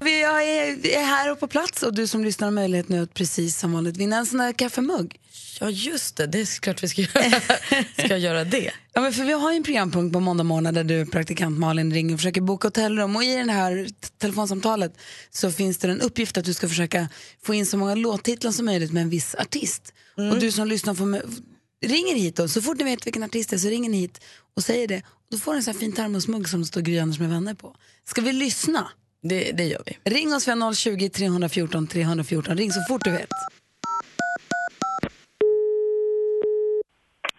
Vi är, är här och på plats och du som lyssnar har möjlighet nu att precis som vanligt vinna en sån här kaffemugg. Ja, just det. Det är klart vi ska göra, ska göra det. Ja, men för vi har ju en programpunkt på måndag morgon där du, praktikant Malin, ringer och försöker boka hotellrum. Och i det här telefonsamtalet så finns det en uppgift att du ska försöka få in så många låttitlar som möjligt med en viss artist. Och du som lyssnar får ringer hit då. Så fort ni vet vilken artist det är så ringer ni hit och säger det. Då får du en sån här fin termosmugg som det står Gry Anders med vänner på. Ska vi lyssna? Det, det gör vi. Ring oss via 020 314 314. Ring så fort du vet.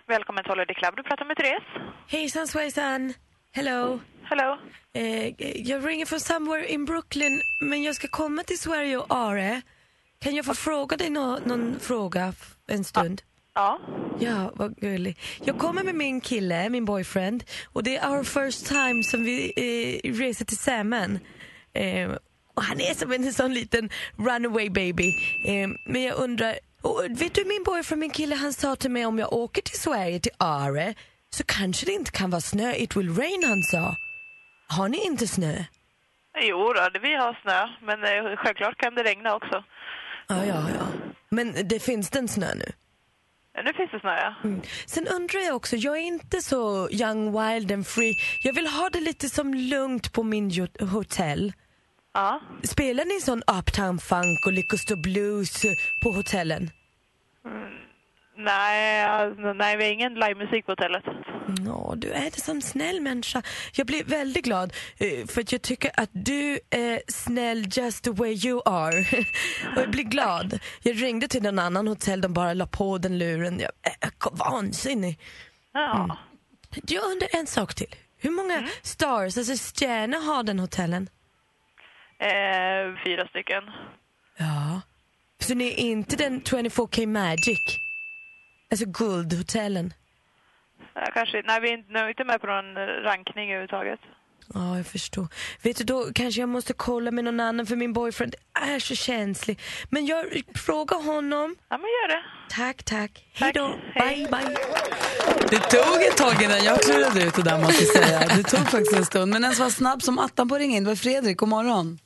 Välkommen till Holiday Club. Du pratar med Therese. Hejsan svejsan. Hello. Hello. Eh, jag ringer från somewhere in Brooklyn, men jag ska komma till Sverige och Are. Kan jag få fråga dig nå- någon fråga en stund? Ja. Ja, vad gullig. Jag kommer med min kille, min boyfriend, och det är our first time som vi eh, reser tillsammans. Eh, och han är som en sån liten runaway baby. Eh, men jag undrar, och vet du min boyfriend, min kille, han sa till mig om jag åker till Sverige, till Are, så kanske det inte kan vara snö. It will rain, han sa. Har ni inte snö? Jo då, vi har snö, men eh, självklart kan det regna också. Ja, ja, ja. Men det finns den snö nu? Nu finns det snö, ja. Sen undrar jag också, jag är inte så young, wild and free. Jag vill ha det lite som lugnt på min hotell. Ja. Spelar ni sån uptown funk och Lick Store Blues eh, på hotellen? Nej, alltså, nej, vi har ingen livemusik på hotellet. Nå, du är det som snäll människa. Jag blir väldigt glad eh, för att jag tycker att du är snäll just the way you are. och jag blir glad. Jag ringde till någon annan hotell, de bara la på den luren. Jag är vansinnig. Ja. Jag undrar en sak till. Hur många stars, alltså stjärnor har den hotellen? Eh, fyra stycken. Ja. Så ni är inte den 24K Magic? Alltså guldhotellen? Ja, kanske, nej, vi är inte, nej, vi är inte med på någon rankning överhuvudtaget. Ja, jag förstår. Vet du, då kanske jag måste kolla med någon annan för min boyfriend är så känslig. Men jag frågar honom. Ja, men gör det. Tack, tack. Hej då. Hej. Bye, bye. Det tog ett tag innan jag klurade ut det där måste jag säga. Det tog faktiskt en stund. Men en som var snabb som attan på att ringa in det var Fredrik. God morgon.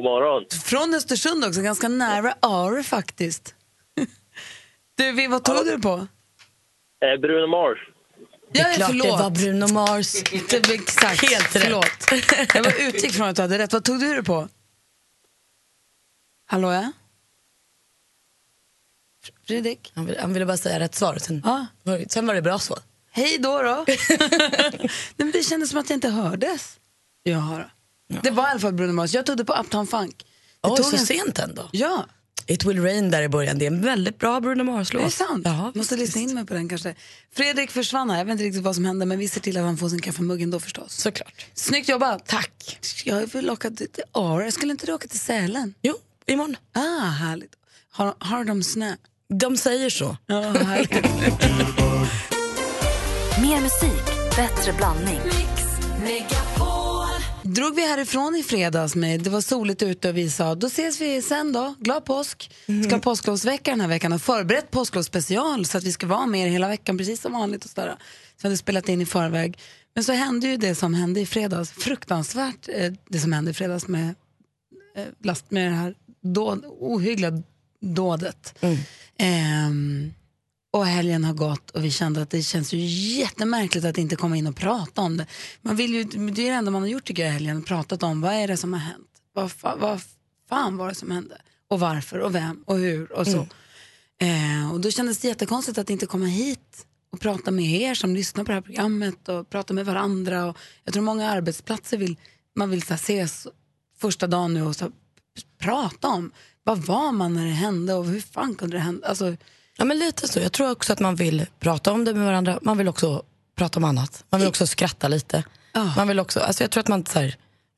God morgon. Från Östersund också, ganska nära Are faktiskt. Du, vi- vad tog du på? Eh, Bruno Mars. Ja, Klart förlåt. det var Bruno Mars. Det var exakt. Helt rätt. Förlåt. Jag var utgick från att du hade rätt. Vad tog du det på? Hallå, ja? Fredrik? Han ville, han ville bara säga rätt svar. Sen, Ja. sen var det bra svar. Hej då då. Nej, men det kändes som att jag inte hördes. Jaha då. Det var i alla fall Bruno Mars. Jag tog det på Uptown Funk. Det Oj, tog så en- sent ändå. Ja, It will rain där i början. Det är en väldigt bra Bruno Mars-låt. är det sant? Ja, Måste lyssna in mig på den kanske. Fredrik försvann här. Jag vet inte riktigt vad som hände men vi ser till att han får sin kaffemugg ändå förstås. Såklart. Snyggt jobbat. Tack. Jag vill åka till Åre. Skulle inte du åka till Sälen? Jo, imorgon. Ah, härligt. Har, har de snö? De säger så. Ja, härligt. Mer musik, bättre blandning. Drog vi härifrån i fredags med, det var soligt ute och vi sa, då ses vi sen då, glad påsk. Ska ha påsklovsvecka den här veckan och förberett påsklovsspecial så att vi ska vara med er hela veckan precis som vanligt och sådär. Så hade spelat in i förväg. Men så hände ju det som hände i fredags, fruktansvärt eh, det som hände i fredags med, eh, last, med det här dåd, ohyggliga dådet. Ehm, och helgen har gått och vi kände att det känns ju jättemärkligt att inte komma in och prata om det. Man vill ju, det är det enda man har gjort tycker jag helgen, pratat om vad är det som har hänt? Vad, fa, vad fan var det som hände? Och varför och vem och hur och så. Eh, och då kändes det jättekonstigt att inte komma hit och prata med er som lyssnar på det här programmet och prata med varandra. Och jag tror många arbetsplatser vill, man vill så ses första dagen nu och så, prata om vad var man när det hände och hur fan kunde det hända? Alltså, Ja, men lite så. Jag tror också att man vill prata om det med varandra. Man vill också prata om annat. Man vill också skratta lite. Ja. Man vill också, alltså jag tror att man så här,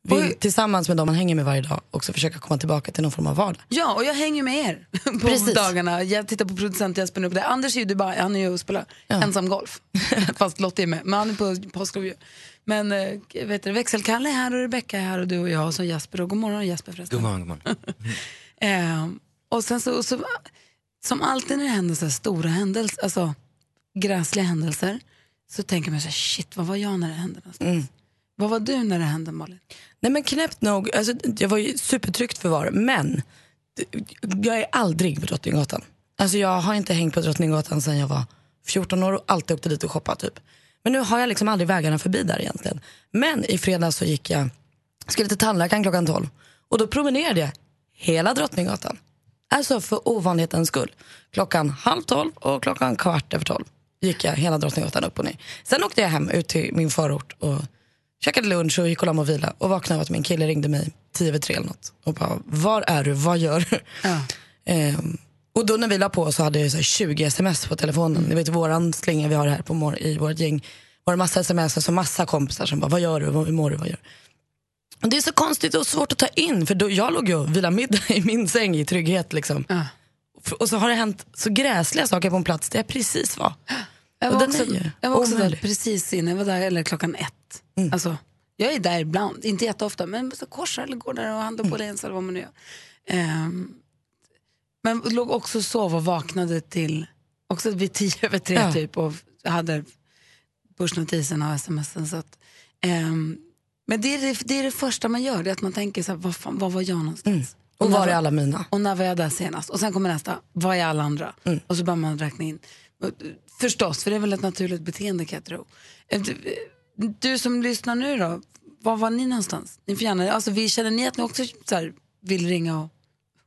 vill tillsammans med dem man hänger med varje dag också försöka komma tillbaka till någon form av vardag. Ja, och jag hänger med er på Precis. dagarna. Jag tittar på producent Jesper nu på det. Anders är ju Dubai, han är ju och spelar ensam golf. Fast Lotta är med, men han är på påsklov ju. Men äh, vet du, växelkalle är här och Rebecka är här och du och jag och så Jesper. Och god morgon Jesper förresten. God morgon, god morgon. Ehm, och sen så, och så, som alltid när det händer så stora händelser, alltså gräsliga händelser, så tänker man så här, shit vad var jag när det hände någonstans? Vad var du när det hände Malin? Nej men knäppt nog, alltså, jag var ju supertryggt förvar men jag är aldrig på Drottninggatan. Alltså jag har inte hängt på Drottninggatan sedan jag var 14 år och alltid åkte dit och shoppat typ. Men nu har jag liksom aldrig vägarna förbi där egentligen. Men i fredags så gick jag, skulle till tandläkaren klockan 12 och då promenerade jag hela Drottninggatan. Alltså för ovanlighetens skull. Klockan halv tolv och klockan kvart över tolv gick jag hela Drottninggatan upp och ner. Sen åkte jag hem ut till min förort och käkade lunch och gick och la mig och vila och vaknade av att min kille ringde mig tio över tre eller något och bara, var är du, vad gör du? Ehm, och då när vi la på så hade jag så här 20 sms på telefonen. Ni vet våran slinga vi har här på mor- i vårt gäng. Var det massa sms och så massa kompisar som bara, vad gör du, hur mår du, vad gör du? Och det är så konstigt och svårt att ta in för då, jag låg ju och vilade middag i min säng i trygghet liksom. F- Och så har det hänt så gräsliga saker på en plats där jag precis var. Jag Och var den också, jag var också där precis innan, jag var där eller klockan ett. Alltså, jag är där ibland, inte jätteofta, men så korsar eller går där och handlar på Åhléns eller vad man nu gör. Ehm, men låg också och sov och vaknade till, också vid tio över tre Ja. typ och hade pushnotiserna och smsen. Så att, ehm, men det är det, det är det första man gör, det är att man tänker så här, vad, fan, var var jag någonstans? Och när var är alla mina? Och när var jag där senast? Och sen kommer nästa, vad är alla andra? Och så börjar man räkna in. Och, Förstås, för det är väl ett naturligt beteende kan jag tro. Eh, Du, eh, du som lyssnar nu då, var var ni någonstans? Ni får gärna, alltså, vi, känner ni att ni också så här, vill ringa och,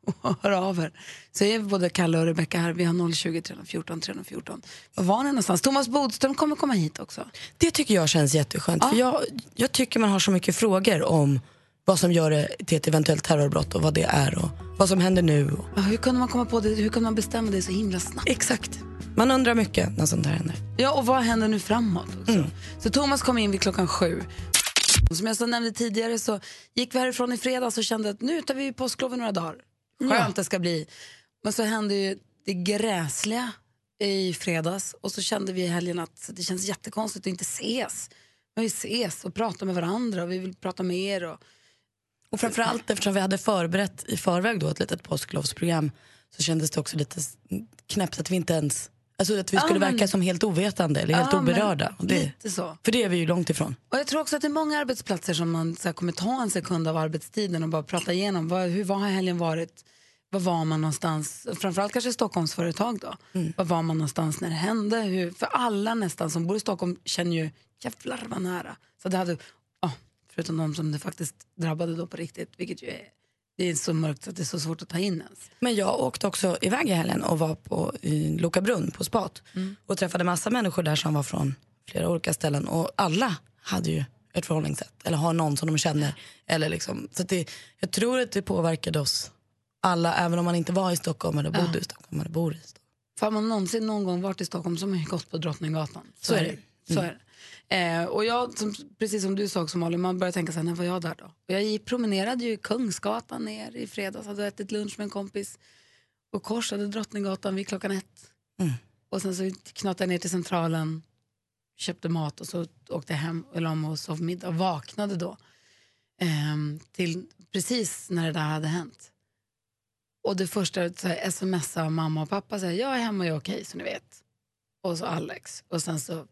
och höra av er? Så är både Kalle och Rebecka här, vi har 020 314 314. Var var ni någonstans? Thomas Bodström kommer komma hit också. Det tycker jag känns jätteskönt. För jag, jag tycker man har så mycket frågor om vad som gör det till ett eventuellt terrorbrott och vad det är och vad som händer nu. Och... Ja, hur kunde man komma på det? Hur kunde man bestämma det så himla snabbt? Exakt. Man undrar mycket när sånt här händer. Ja, och vad händer nu framåt också? Så Thomas kom in vid klockan sju. Som jag så nämnde tidigare så gick vi härifrån i fredags och kände att nu tar vi påsklov i några dagar. Skönt det ska bli. Men så hände ju det gräsliga i fredags och så kände vi i helgen att det känns jättekonstigt att inte ses. Men vi ses och pratar med varandra och vi vill prata med er. Och... Och framförallt eftersom vi hade förberett i förväg då ett litet påsklovsprogram så kändes det också lite knäppt att vi inte ens Alltså att vi Ja, skulle men- verka som helt ovetande eller helt Ja, oberörda. Det, för det är vi ju långt ifrån. Och jag tror också att det är många arbetsplatser som man så här, kommer ta en sekund av arbetstiden och bara prata igenom. Vad, hur vad har helgen varit? Var var man någonstans? Framförallt kanske Stockholmsföretag då. Var var man någonstans när det hände? Hur, för alla nästan som bor i Stockholm känner ju jävlar vad nära. Så det hade, ja, förutom de som det faktiskt drabbade då på riktigt, vilket ju är, det är så mörkt att det är så svårt att ta in ens. Men jag åkte också iväg i helgen och var på i Lokabrunn på spat Mm. och träffade massa människor där som var från flera olika ställen och alla hade ju ett förhållningssätt eller har någon som de känner. Eller liksom, så det, jag tror att det påverkade oss alla även om man inte var i Stockholm eller bodde Ja. i Stockholm eller bor i Stockholm. För har man någonsin någon gång varit i Stockholm så har man ju gått på Drottninggatan. Så, Så är det. Så Mm. är det. Eh, och jag, som, precis som du sa också Malin, man börjar tänka så här, när var jag där då? Och jag promenerade ju Kungsgatan ner i fredags, hade ätit lunch med en kompis och korsade Drottninggatan vid klockan ett. Mm. Och sen så knatade jag ner till Centralen, köpte mat och så åkte jag hem och la mig och sov middag och vaknade då. ehm, till precis när det där hade hänt. Och det första så här, smsade mamma och pappa säger jag är hemma och jag är okej så ni vet. Och så Alex. Och sen så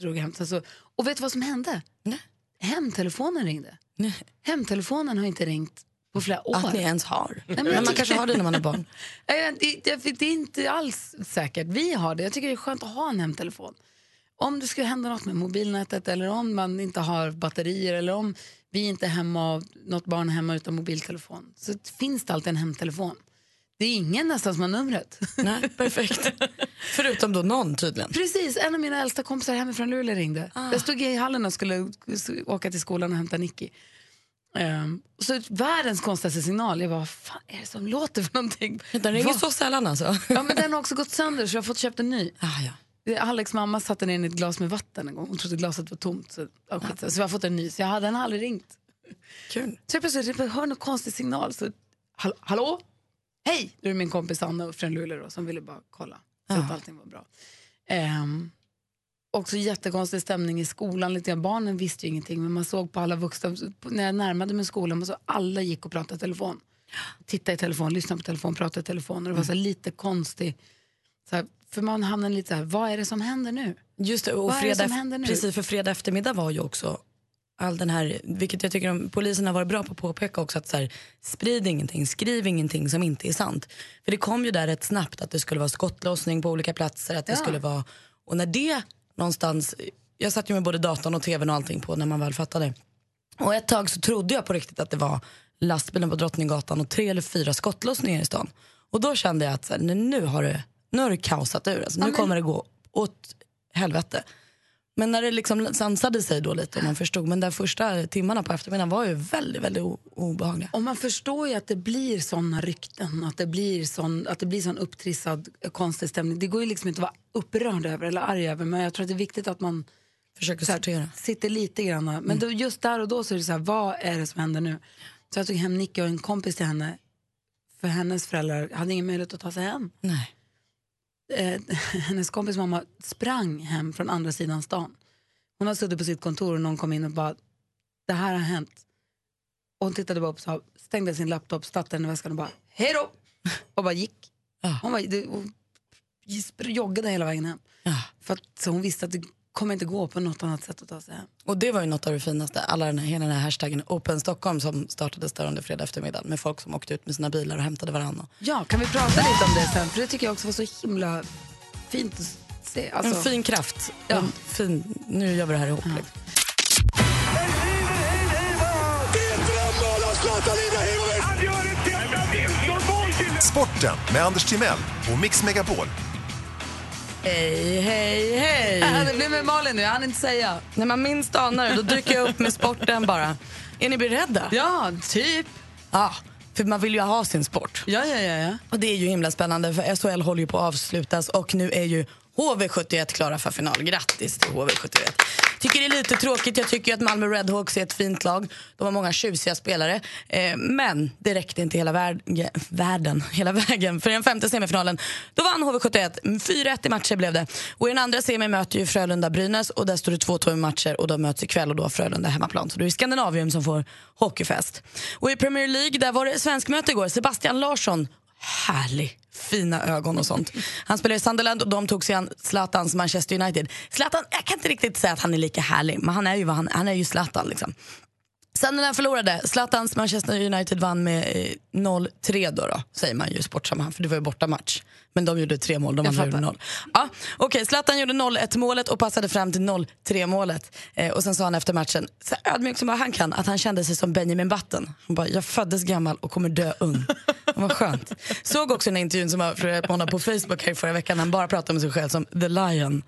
drog hem. Sen så, och vet du vad som hände? Nej. Hemtelefonen ringde. Nej. Hemtelefonen har inte ringt på flera år. Att ni ens har. men men man kanske har det när man har barn. Nej, Det, det, det är inte alls säkert. Vi har det. Jag tycker det är skönt att ha en hemtelefon. Om det skulle hända något med mobilnätet eller om man inte har batterier eller om vi inte är hemma något barn är hemma utan mobiltelefon så finns det alltid en hemtelefon. Det är ingen nästan som har numret. Nej, perfekt. Förutom då någon tydligen. Precis, en av mina äldsta kompisar hemifrån Luleå ringde. Jag stod i hallen och skulle åka till skolan och hämta Nicky. Um, så världens konstigaste signal. Jag bara, vad fan är det som låter för någonting? Den ringer så sällan alltså. Ja, men den har också gått sönder så jag har fått köpt en ny. Ah, ja. Det- Alex mamma satte ner i ett glas med vatten en gång. Hon trodde glaset var tomt. Så, ja, skit, så jag har fått en ny. Så jag hade, den har aldrig ringt. Kul. Så jag plötsligt hör någon konstig signal. Så, hall- hallå? Hej! Då är det min kompis Anna från Luleå då, som ville bara kolla så att allting var bra. Um, också jättekonstig stämning i skolan. Lite grann. Barnen visste ju ingenting men man såg på alla vuxna. När jag närmade mig skolan man såg alla gick och pratade i telefon. Titta i telefon, lyssna på telefon, prata i telefon. Och det var så här lite konstigt. Så här, för man hamnar lite så här, vad är det som händer nu? Just det, och Vad det fredag, som händer nu? precis för fredag eftermiddag var ju också all den här, vilket jag tycker om, polisen har varit bra på att påpeka också att så här, sprid ingenting, skriv ingenting som inte är sant. För det kom ju där rätt snabbt att det skulle vara skottlossning på olika platser, att det Ja. skulle vara, och när det någonstans, jag satt ju med både datorn och tvn och allting på när man väl fattade. Och ett tag så trodde jag på riktigt att det var lastbilen på Drottninggatan och tre eller fyra skottlossningar i stan. Och då kände jag att så här, nu har det, nu har det kaosat ur, alltså, nu kommer det gå åt helvete. Men när det liksom sansade sig då lite och man förstod, men de första timmarna på eftermiddagen var ju väldigt, väldigt obehagliga. Och man förstår ju att det blir såna rykten, att det blir sån, att det blir sån upptrissad eh, konstig stämning. Det går ju liksom inte att vara upprörd över eller arg över, men jag tror att det är viktigt att man Försöker här, sortera. sitter lite grann. Men då, just där och då så är det så här, vad är det som händer nu? Så jag tog hem Nicky och en kompis till henne, för hennes föräldrar hade ingen möjlighet att ta sig hem. Nej. Eh, hennes kompis mamma sprang hem från andra sidan stan. Hon har suttit på sitt kontor och någon kom in och bara, det här har hänt. Och hon tittade bara upp, så stängde sin laptop, satte den i väskan och bara, hej då! Och bara gick. Hon, var, det, hon joggade hela vägen hem. För att, så hon visste att det kommer inte gå på något annat sätt att ta sig hem. Och det var ju något av det finaste, alla den här, hela den här hashtaggen Open Stockholm som startades där under fredag eftermiddag med folk som åkte ut med sina bilar och hämtade varandra. Ja, kan vi prata lite om det sen? För det tycker jag också var så himla fint att se. Alltså, en fin kraft. Ja. En fin, nu gör vi det här ihop. Liksom. Sporten med Anders Timell och Mix Megapol. Hej, hej, hej! Ja, det blir med Malin nu, jag hann inte säga. När man minst anar det, då dyker jag upp med sporten bara. Är ni beredda? Ja, typ. Ja, för man vill ju ha sin sport. Ja, ja, ja. ja. Och det är ju himla spännande för SHL håller ju på att avslutas och nu är ju HV71 klara för final. Grattis till HV71. Tycker det är lite tråkigt. Jag tycker att Malmö Redhawks är ett fint lag. De har många tjusiga spelare. Eh, men det räckte inte hela värld, världen, hela vägen. För i den femte semifinalen då vann HV71. 4-1 i matcher blev det. Och i den andra semin möter ju Frölunda Brynäs och där står det 2-2 i matcher och de möts ikväll och då har Frölunda hemmaplan. Så det är Skandinavium som får hockeyfest. Och i Premier League där var det svenskmöte igår. Sebastian Larsson härlig. Fina ögon och sånt. Han spelar i Sunderland och de tog sig an Zlatans Manchester United. Zlatan, jag kan inte riktigt säga att han är lika härlig, men han är ju, han, han är ju Zlatan. Liksom. Sunderland förlorade. Zlatans Manchester United vann med eh, 0-3 då, då, säger man ju i sportsammanhang, för det var ju bortamatch. Men de gjorde tre mål, de andra gjorde noll. Ja, Okej, Zlatan gjorde 0-1 målet och passade fram till 0-3 målet. Eh, och sen sa han efter matchen, så ödmjukt som bara han kan, att han kände sig som Benjamin Button. Han bara, jag föddes gammal och kommer dö ung. Var skönt. Såg också den intervjun som var på honom på Facebook här förra veckan. Han bara pratade om sig själv som the lion.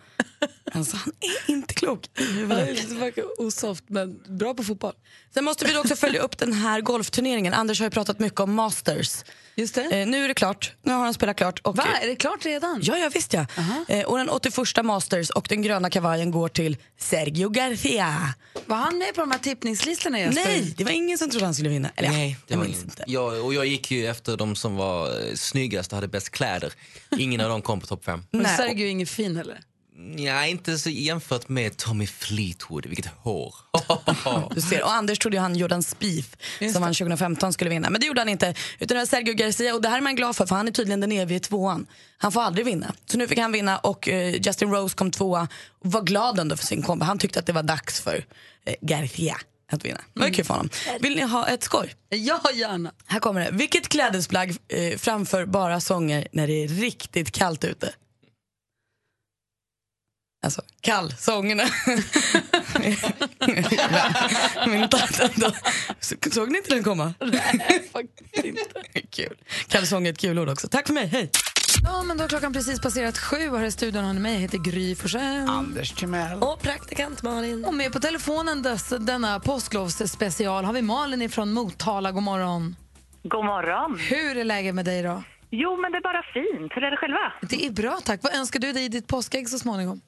Alltså, han är inte klok i huvudet. Verkar osoft, men bra på fotboll. Sen måste vi då också följa upp den här golfturneringen. Anders har ju pratat mycket om Masters. Just det. Eh, nu är det klart. Nu har han spelat klart. Och, Va, är det klart redan? Ja, ja visst ja. Eh, och den 81 Masters och den gröna kavajen går till Sergio Garcia. Var han med på de här tippningslistorna Jesper? Nej, det var ingen som trodde han skulle vinna. Eller, Nej, det jag var minns ingen. inte. Jag, och jag gick ju efter de som var eh, snyggast och hade bäst kläder. Ingen av dem kom på topp fem. Men. Sergio är ingen fin eller? Ja, inte så jämfört med Tommy Fleetwood. Vilket hår. Du ser. Och Anders trodde ju han Jordan Spieth som han 2015 skulle vinna. Men det gjorde han inte. Utan det var Sergio Garcia och det här är man glad för för han är tydligen den evige tvåan. Han får aldrig vinna. Så nu fick han vinna och eh, Justin Rose kom tvåa. Och var glad ändå för sin kompis. Han tyckte att det var dags för eh, Garcia att vinna. Det var kul för honom. Vill ni ha ett skoj? Ja, gärna. Här kommer det. Vilket klädesplagg eh, framför bara sånger när det är riktigt kallt ute? Alltså, kalsongerna. Min tata Såg ni inte den komma? Nej, faktiskt inte. Kul. Kalsong är ett kul ord också. Tack för mig, hej. Ja, men då har klockan precis passerat sju och här i studion har ni mig. Jag heter Gry Forssell. Anders Timell. Och praktikant Malin. Och med på telefonen dess, denna påsklovsspecial har vi Malin ifrån Motala. God morgon. God morgon. Hur är läget med dig då? Jo, men det är bara fint. Hur är det själva? Det är bra tack. Vad önskar du dig i ditt påskägg så småningom?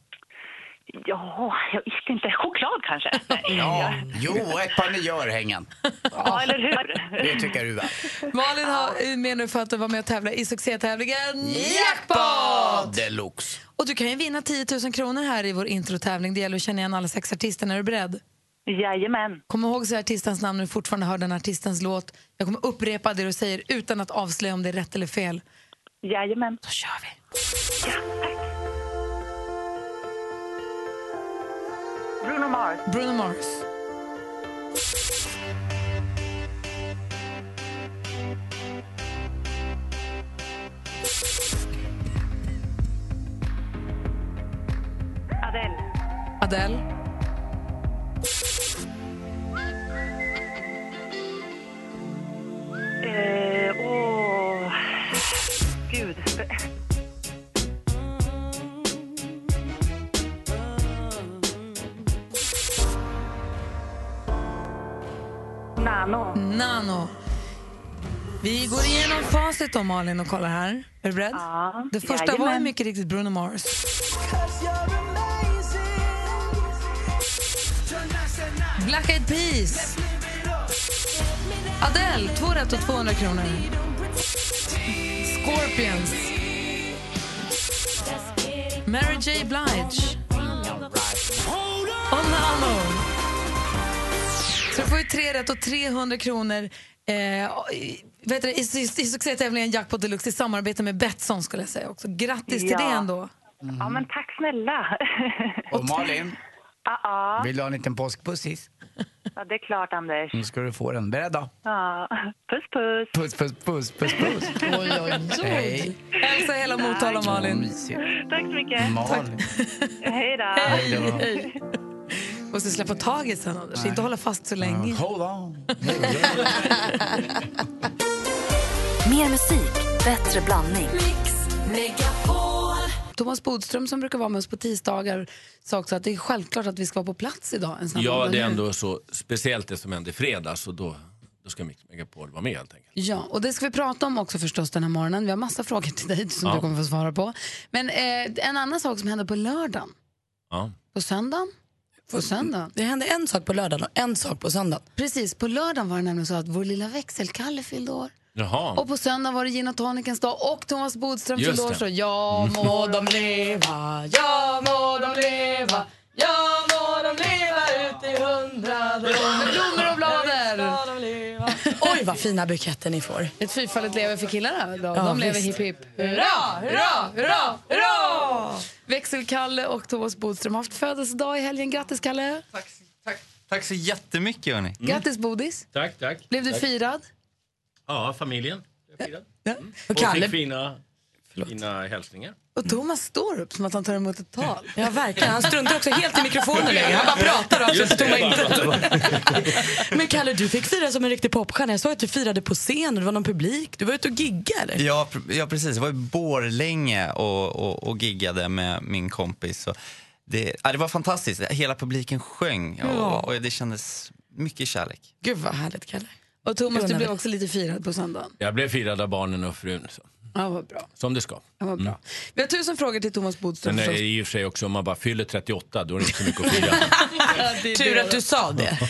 Ja, jag visste inte. Choklad kanske? Ja, jo, ett par nya örhängen. Ja, eller hur? Det tycker du va? Malin har med nu för att vara med och tävla i succétävlingen Jackpot! Deluxe. Och du kan ju vinna 10 000 kronor här i vår introtävling. Det gäller att känna igen alla sex artisterna. Är du beredd? Jajamän. Kom ihåg att säga artistens namn när du fortfarande hör den artistens låt. Jag kommer upprepa det du säger utan att avslöja om det är rätt eller fel. Jajamän. Då kör vi. Bruno Mars. Bruno Mars. Adele. Adele. Facit då, Malin, och kollar här. Är du beredd? Ja, Det första var ju jajamän. mycket riktigt Bruno Mars. Black Eyed Peas. Adele, två rätt och 200 kronor. Scorpions. Mary J. Blige. Och Nano. Så du får ju tre rätt och 300 kronor eh, vet du, i, i, i succétävlingen Jackpot Deluxe i samarbete med Betsson skulle jag säga också. Grattis till Ja. det ändå. Ja, men tack snälla. Och Malin, ja. vill du ha en liten påskpussis? ja, det är klart, Anders. Nu ska du få den. Beredd då? Ja. Puss, puss. Puss, puss, puss, puss, puss. Oj, oj, Hej. Hälsa hela Motala, Malin. Tack så mycket. Malin. Hej då. Hej då. Hej. Måste släppa taget sen, Anders. Inte hålla fast så länge. Hold on. Mer musik, bättre blandning. Thomas Bodström som brukar vara med oss på tisdagar sa också att det är självklart att vi ska vara på plats idag. En Ja, det är ändå så speciellt det som hände i fredags och då, då ska Mix Megapol vara med helt enkelt. Ja, och det ska vi prata om också förstås den här morgonen. Vi har massa frågor till dig som Ja. du kommer få svara på. Men eh, en annan sak som hände på lördagen. Ja. På söndagen? På söndagen? Det hände en sak på lördagen och en sak på söndagen. Precis, på lördagen var det nämligen så att vår lilla växelkalle fyllde år. Jaha. Och på söndag var det gin och tonicens dag och Thomas Bodström Just fyllde år. Så ja må de leva, ja må de leva, ja må de leva ut i hundrade år med blommor och blader. Oj, vad fina buketter ni får. Ett fyrfaldigt lever för killarna. Då. Ja, de lever visst. hipp hipp. Hurra, hurra, hurra, hurra! Växelkalle och Thomas Bodström har haft födelsedag i helgen. Grattis Kalle! Tack så jättemycket hörni. Grattis Bodis! Tack, tack. Blev du tack. firad? Ja, familjen. Firade. Mm. Och Och Kalle- fick fina, fina hälsningar. Och Thomas står upp som att han tar emot ett tal. Ja, verkligen. Han struntar också helt i mikrofonen längre. Han bara pratar Just i det, tomma intet. Men Kalle, du fick fira som en riktig popstjärna. Jag såg att du firade på scen och det var någon publik. Du var ute och giggade eller? Ja, ja precis. Jag var i Borlänge och, och, och giggade med min kompis. Och det, ja, det var fantastiskt. Hela publiken sjöng och, Ja. och det kändes mycket kärlek. Gud vad härligt Kalle. Och Thomas, du blev också lite firad på söndagen. Jag blev firad av barnen och frun. Så. Ja, vad bra. Som det ska. Ja, vad bra. Vi har tusen frågor till Thomas Bodström Sen är det förstås. i och för sig också, om man bara fyller 38, då är det inte så mycket att fira. Tur att du sa det.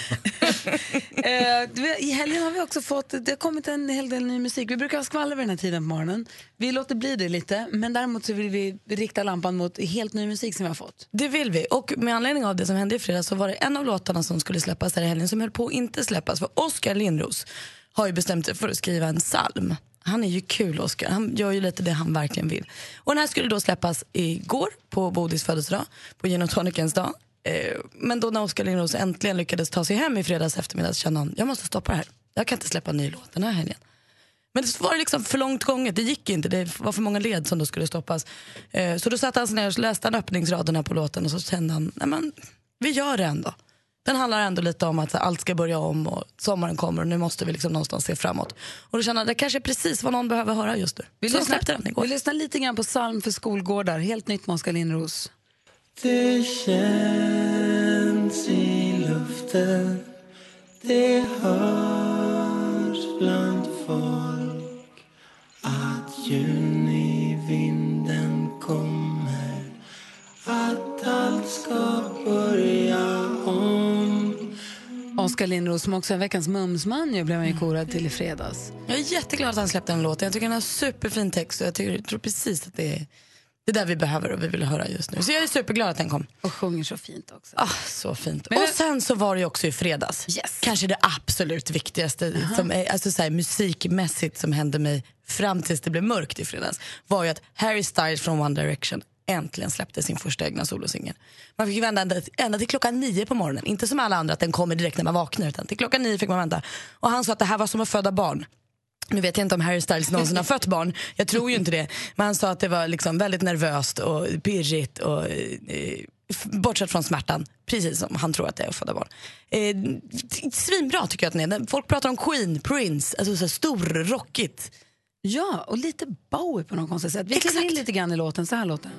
Eh, I helgen har vi också fått, det har kommit en hel del ny musik. Vi brukar ha skvaller vid den här tiden på morgonen. Vi låter bli det lite, men däremot så vill vi rikta lampan mot helt ny musik som vi har fått. Det vill vi. Och med anledning av det som hände i fredags så var det en av låtarna som skulle släppas här i helgen som höll på att inte släppas. För Oskar Lindros har ju bestämt sig för att skriva en psalm. Han är ju kul Oskar, han gör ju lite det han verkligen vill. Och den här skulle då släppas igår på Bodis födelsedag, på gin och tonicens dag. Eh, men då när Oskar Lindros äntligen lyckades ta sig hem i fredags eftermiddag så kände han, jag måste stoppa det här. Jag kan inte släppa en ny låt den här helgen. Men det var liksom för långt gånget, det gick inte. Det var för många led som då skulle stoppas. Eh, så då satte han sig ner och läste han öppningsraderna på låten och så kände han, nej men vi gör det ändå. Den handlar ändå lite om att allt ska börja om och sommaren kommer och nu måste vi liksom någonstans se framåt. Och då kände han, det kanske är precis vad någon behöver höra just nu. Vi så lyssnar, den igår. vi lyssnar lite grann på psalm för skolgårdar. Helt nytt med Oskar Lindros. Det känns i luften Det hörs bland folk Att junivinden kommer Att allt ska Oskar Lindros som också är veckans mumsman ju, blev han ju korad till i fredags. Jag är jätteglad att han släppte en låt. Jag tycker han har superfin text och jag, tycker, tror precis att det är det där vi behöver och vi vill höra just nu. Så jag är superglad att den kom. Och sjunger så fint också. Ah, så fint. Men- och sen så var det också i fredags. Kanske det absolut viktigaste som är, alltså så här, musikmässigt som hände mig fram tills det blev mörkt i fredags var ju att Harry Styles från One Direction äntligen släppte sin första egna solosingel. Man fick vänta ända, ända till klockan nio på morgonen. Inte som alla andra att den kommer direkt när man vaknar utan till klockan nio fick man vänta. Och han sa att det här var som att föda barn. Nu vet jag inte om Harry Styles någonsin har fött barn, jag tror ju inte det. Men han sa att det var liksom väldigt nervöst och pirrigt och eh, bortsett från smärtan, precis som han tror att det är att föda barn. Eh, svinbra tycker jag att den är. Folk pratar om Queen, Prince, alltså så här stor, rockigt. Ja, och lite Bowie på något konstigt sätt. Vi kliver in lite grann i låten, så här låter den.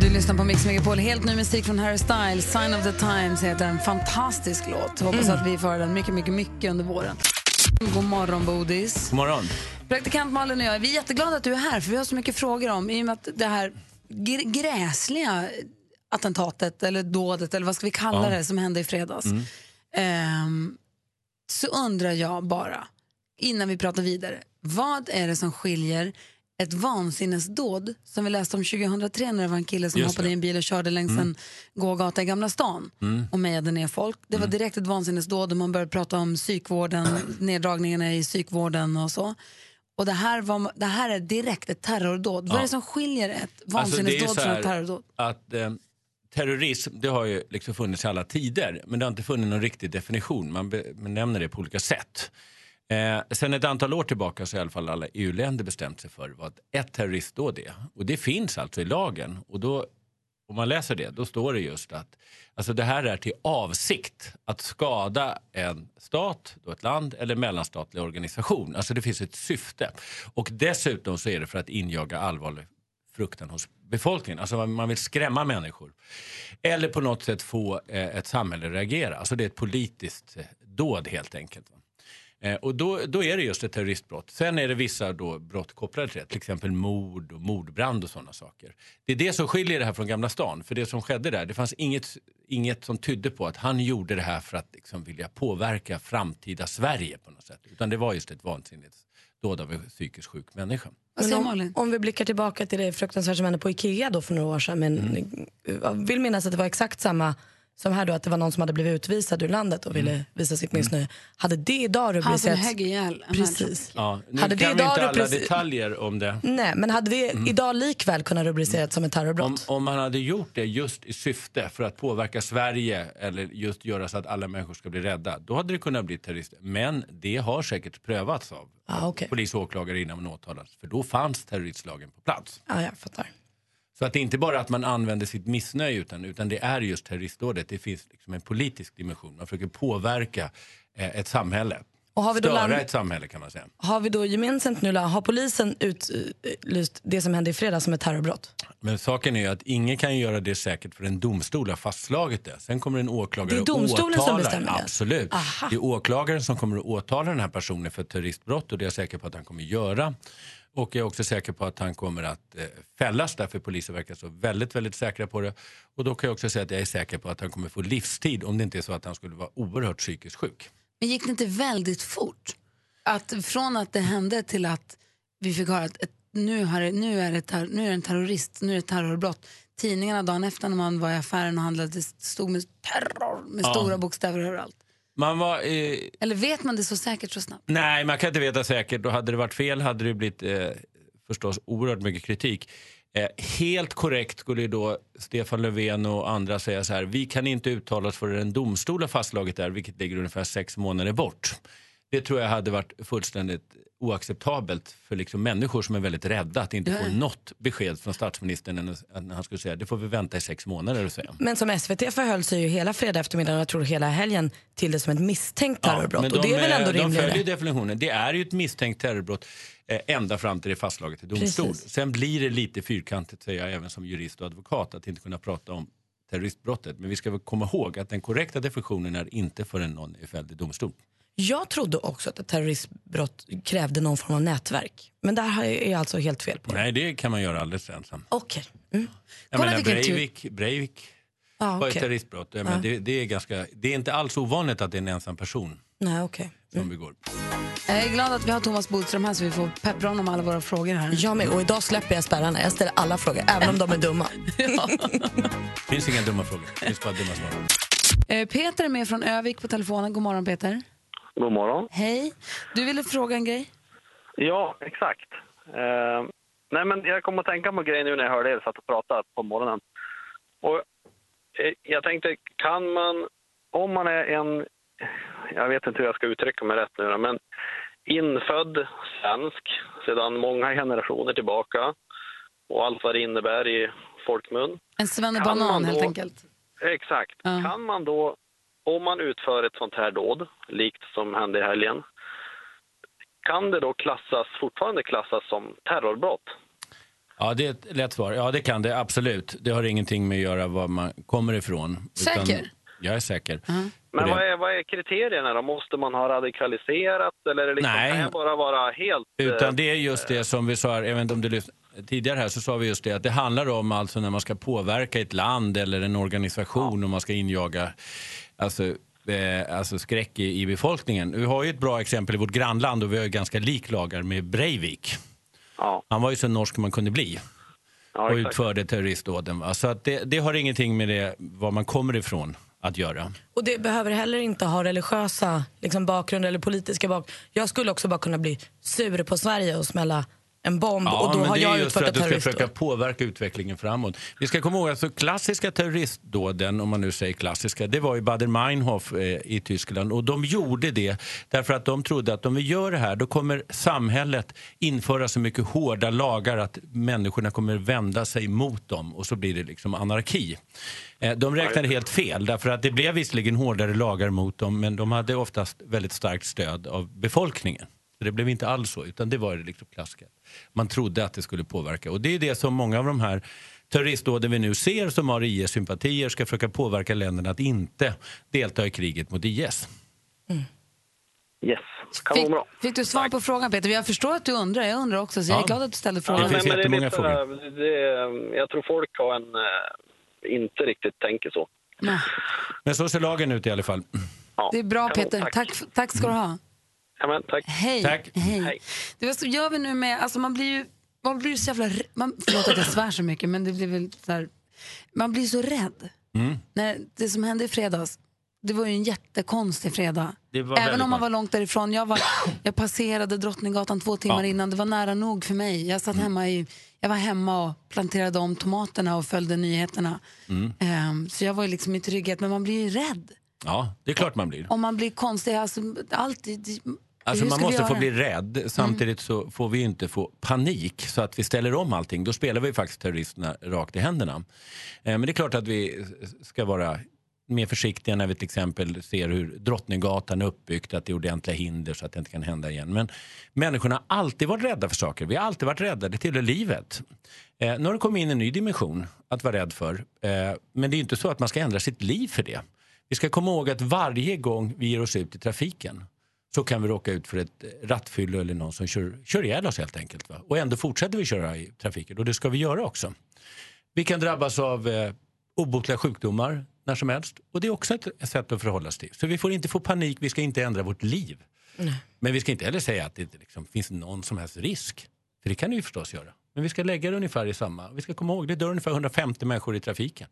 Du lyssnar på Mix Megapol, helt ny musik från Harry Styles. Sign of the Times heter en fantastisk låt. Hoppas att vi får den mycket, mycket, mycket under våren. God morgon, Bodis. God morgon. Praktikant Malin och jag, vi är jätteglada att du är här för vi har så mycket frågor om i och med att det här gr- gräsliga attentatet eller dådet eller vad ska vi kalla Ja. det som hände i fredags. Mm. Ehm, så undrar jag bara, innan vi pratar vidare, vad är det som skiljer ett vansinnesdåd som vi läste om 2003 när det var en kille som Just hoppade det. i en bil och körde längs Mm. en gågata i Gamla stan Mm. och mejade ner folk. Det var direkt ett vansinnesdåd och man började prata om psykvården, neddragningarna i psykvården och så. Och det här, var, det här är direkt ett terrordåd. Vad är Ja. det som skiljer ett Alltså, vansinnesdåd så från ett terrordåd? Att, eh, terrorism det har ju liksom funnits i alla tider men det har inte funnits någon riktig definition. Man be- benämner det på olika sätt. Eh, sen ett antal år tillbaka så har i alla fall alla EU-länder bestämt sig för vad ett terroristdåd är. Och det finns alltså i lagen. Och då, om man läser det, då står det just att alltså det här är till avsikt att skada en stat, då ett land eller mellanstatlig organisation. Alltså det finns ett syfte. Och dessutom så är det för att injaga allvarlig fruktan hos befolkningen. Alltså man- vill skrämma människor. Eller på något sätt få eh, ett samhälle att reagera. Alltså det är ett politiskt eh, dåd helt enkelt. Eh, och då, då är det just ett terroristbrott. Sen är det vissa då brott kopplade till det, till exempel mord och mordbrand och sådana saker. Det är det som skiljer det här från Gamla stan. För det som skedde där, det fanns inget, inget som tydde på att han gjorde det här för att liksom vilja påverka framtida Sverige på något sätt. Utan det var just ett vansinnigt dåd av en psykiskt sjuk människa. Om, om vi blickar tillbaka till det fruktansvärda som hände på Ikea då för några år sedan. Men Mm. jag vill minnas att det var exakt samma som här då, att det var någon som hade blivit utvisad ur landet och ville visa sitt missnöje. Hade det idag Han som rubricerats... högg ihjäl. Precis. Ja, nu Hade det kan vi idag inte alla rubricer- detaljer om det. Nej, men hade det Mm. idag likväl kunnat rubriceras som ett terrorbrott? Om, om man hade gjort det just i syfte för att påverka Sverige eller just göra så att alla människor ska bli rädda, då hade det kunnat bli terrorist. Men det har säkert prövats av Ah, okej. polis och åklagare innan man åtalas. För då fanns terroristlagen på plats. Ja, jag fattar. Så att det är inte bara att man använder sitt missnöje utan, utan det är just terroristdådet. Det finns liksom en politisk dimension. Man försöker påverka eh, ett samhälle. Och har vi då Störa land- ett samhälle kan man säga. Har vi då gemensamt nu, har polisen utlyst det som hände i fredags som ett terrorbrott? Men saken är ju att ingen kan göra det säkert för en domstol har fastslagit det. Sen kommer en åklagare Det är domstolen och som åtalar. bestämmer det? Absolut. Aha. Det är åklagaren som kommer att åtala den här personen för terroristbrott och det är jag säker på att han kommer göra. Och jag är också säker på att han kommer att eh, fällas därför polisen verkar så väldigt, väldigt säkra på det. Och då kan jag också säga att jag är säker på att han kommer få livstid om det inte är så att han skulle vara oerhört psykiskt sjuk. Men gick det inte väldigt fort? Att från att det hände till att vi fick höra att nu, har nu, är det nu är det en terrorist, nu är det terrorbrott. Tidningarna dagen efter när man var i affären och handlade, stod med terror med Ja. stora bokstäver överallt. Man var... Eh, Eller vet man det så säkert så snabbt? Nej, man kan inte veta säkert. Och hade det varit fel hade det blivit eh, förstås oerhört mycket kritik. Eh, helt korrekt skulle då Stefan Löfven och andra säga så här. Vi kan inte uttala oss förrän en domstol har fastslagit det här, vilket ligger ungefär sex månader bort. Det tror jag hade varit fullständigt oacceptabelt för liksom människor som är väldigt rädda att inte få Ja. något besked från statsministern när han skulle säga det får vi vänta i sex månader och säga. Men som SVT förhöll sig ju hela fredag eftermiddag och jag tror hela helgen till det som ett misstänkt terrorbrott. men och det är väl ändå de rimligare? följer definitionen. Det är ju ett misstänkt terrorbrott eh, ända fram till det är fastslaget i domstol. Precis. Sen blir det lite fyrkantigt, säger jag även som jurist och advokat, att inte kunna prata om terroristbrottet. Men vi ska komma ihåg att den korrekta definitionen är inte förrän någon är fälld i domstol. Jag trodde också att ett terroristbrott krävde någon form av nätverk. Men där är jag alltså helt fel på. Nej, det kan man göra alldeles ensam. Okej. Mm. Jag Kolla menar, tur- Breivik, Breivik Ja, var ett terroristbrott. Jag Ja. menar, det, det, är ganska, det är inte alls ovanligt att det är en ensam person Nej, okej. som begår. Jag är glad att vi har Thomas Bodström här så vi får peppra honom med alla våra frågor här. Jag med. Och idag släpper jag spärrarna. Jag ställer alla frågor, även om de är dumma. Det finns inga dumma frågor, det finns bara dumma svar. Eh, Peter är med från Övik på telefonen. God morgon Peter. God morgon. Hej. Du ville fråga en grej? Ja, exakt. Eh, nej, men jag kom att tänka på grejen nu när jag hörde er satt och prata på morgonen. Och, eh, jag tänkte, kan man, om man är en, jag vet inte hur jag ska uttrycka mig rätt nu, men infödd svensk sedan många generationer tillbaka och allt vad det innebär i folkmun. En svennebanan helt enkelt. Exakt. Kan man då, om man utför ett sånt här dåd, likt som hände i helgen, kan det då klassas, fortfarande klassas som terrorbrott? Ja, det är ett lätt svar. Ja, det kan det absolut. Det har ingenting med att göra var man kommer ifrån. Säker? jag är säker. Men Och det- vad är, vad är kriterierna då? Måste man ha radikaliserat eller är det liksom, Nej. kan jag bara vara helt... eh, Utan det är just det som vi sa, jag vet inte om du lyssnade tidigare här, så sa vi just det att det handlar om alltså när man ska påverka ett land eller en organisation och man ska injaga alltså, eh, alltså skräck i, i befolkningen. Vi har ju ett bra exempel i vårt grannland och vi har ju ganska lik lagar med Breivik. Han var ju så norsk man kunde bli. och utförde terroristdåden. Va? Så att det, det har ingenting med det, var man kommer ifrån att göra. Och det behöver heller inte ha religiösa liksom, bakgrund eller politiska bakgrund. Jag skulle också bara kunna bli sur på Sverige och smälla en bomb och då men har det jag är just utfört för ett att du ska terroristdåd. försöka påverka utvecklingen framåt. Vi ska komma ihåg att så klassiska terroristdåden, om man nu säger klassiska, det var ju Baader-Meinhof eh, i Tyskland. Och de gjorde det därför att de trodde att om vi gör det här då kommer samhället införa så mycket hårda lagar att människorna kommer vända sig mot dem och så blir det liksom anarki. Eh, De räknade helt fel därför att det blev visserligen hårdare lagar mot dem men de hade oftast väldigt starkt stöd av befolkningen. Så det blev inte alls så, utan det var det liksom klassiska. Man trodde att det skulle påverka. Och det är det som många av de här terroristdåden vi nu ser som har IS-sympatier ska försöka påverka länderna att inte delta i kriget mot IS. Yes, kan vara bra. Fick du svar på frågan Peter? Jag förstår att du undrar, jag undrar också så jag är Ja. glad att du ställde Ja, frågan. nej, men det är lite sådär, det, jag tror folk har en, eh, inte riktigt tänker så. Men så ser lagen ut i alla fall. Det är bra Peter, tack. tack, tack ska du ha. Ja, men, tack. Hej. Tack. Hej. Det var så gör vi nu med, alltså man blir ju, man blir så jävla, man, förlåt att jag svär så mycket men det blir väl så här, man blir så rädd. Mm. När det som hände i fredags, det var ju en jättekonstig fredag. Även om man var långt därifrån. Jag, var, jag passerade Drottninggatan två timmar Ja. Mm. innan. Det var nära nog för mig. Jag satt hemma i, jag var hemma och planterade om tomaterna och följde nyheterna. Mm. Ehm, så jag var ju liksom i trygghet. Men man blir ju rädd. Ja, det är klart man blir. Om man blir konstig. Alltså, alltid, Alltså man måste få bli rädd. Samtidigt så får vi inte få panik så att vi ställer om allting. Då spelar vi faktiskt terroristerna rakt i händerna. Eh, Men det är klart att vi ska vara mer försiktiga när vi till exempel ser hur Drottninggatan är uppbyggt, att det är ordentliga hinder så att det inte kan hända igen. Men människorna har alltid varit rädda för saker. Vi har alltid varit rädda, det tillhör livet. Eh, nu har det kommit in en ny dimension att vara rädd för. Eh, men det är inte så att man ska ändra sitt liv för det. Vi ska komma ihåg att varje gång vi ger oss ut i trafiken så kan vi råka ut för ett rattfyllo eller någon som kör, kör ihjäl oss helt enkelt. Va? Och ändå fortsätter vi köra i trafiken och det ska vi göra också. Vi kan drabbas av eh, obotliga sjukdomar när som helst och det är också ett sätt att förhålla sig till. Så vi får inte få panik, vi ska inte ändra vårt liv. Men vi ska inte heller säga att det liksom finns någon som helst risk. För det kan det ju förstås göra. Men vi ska lägga det ungefär i samma. Vi ska komma ihåg, det dör ungefär 150 människor i trafiken.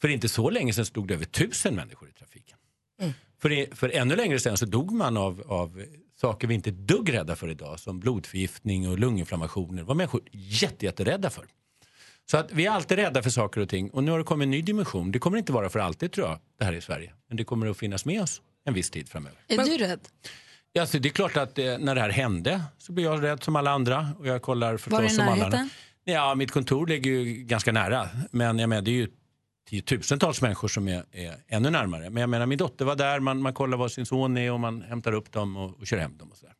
För inte så länge sedan stod det över 1000 människor i trafiken. För, det, för ännu längre sedan så dog man av, av saker vi inte är dugg rädda för idag. Som blodförgiftning och lunginflammationer. Det var människor jätte, jätterädda för. Så att vi är alltid rädda för saker och ting. Och nu har det kommit en ny dimension. Det kommer inte vara för alltid tror jag, det här i Sverige. Men det kommer att finnas med oss en viss tid framöver. Är du rädd? Alltså, det är klart att eh, när det här hände så blev jag rädd som alla andra. Och jag kollar Var förstås det i som alla andra. närheten? Ja, mitt kontor ligger ju ganska nära. Men jag menar, det är ju tiotusentals människor som är, är ännu närmare. Men jag menar, min dotter var där, man, man kollar var sin son är och man hämtar upp dem och, och kör hem dem. Och så där.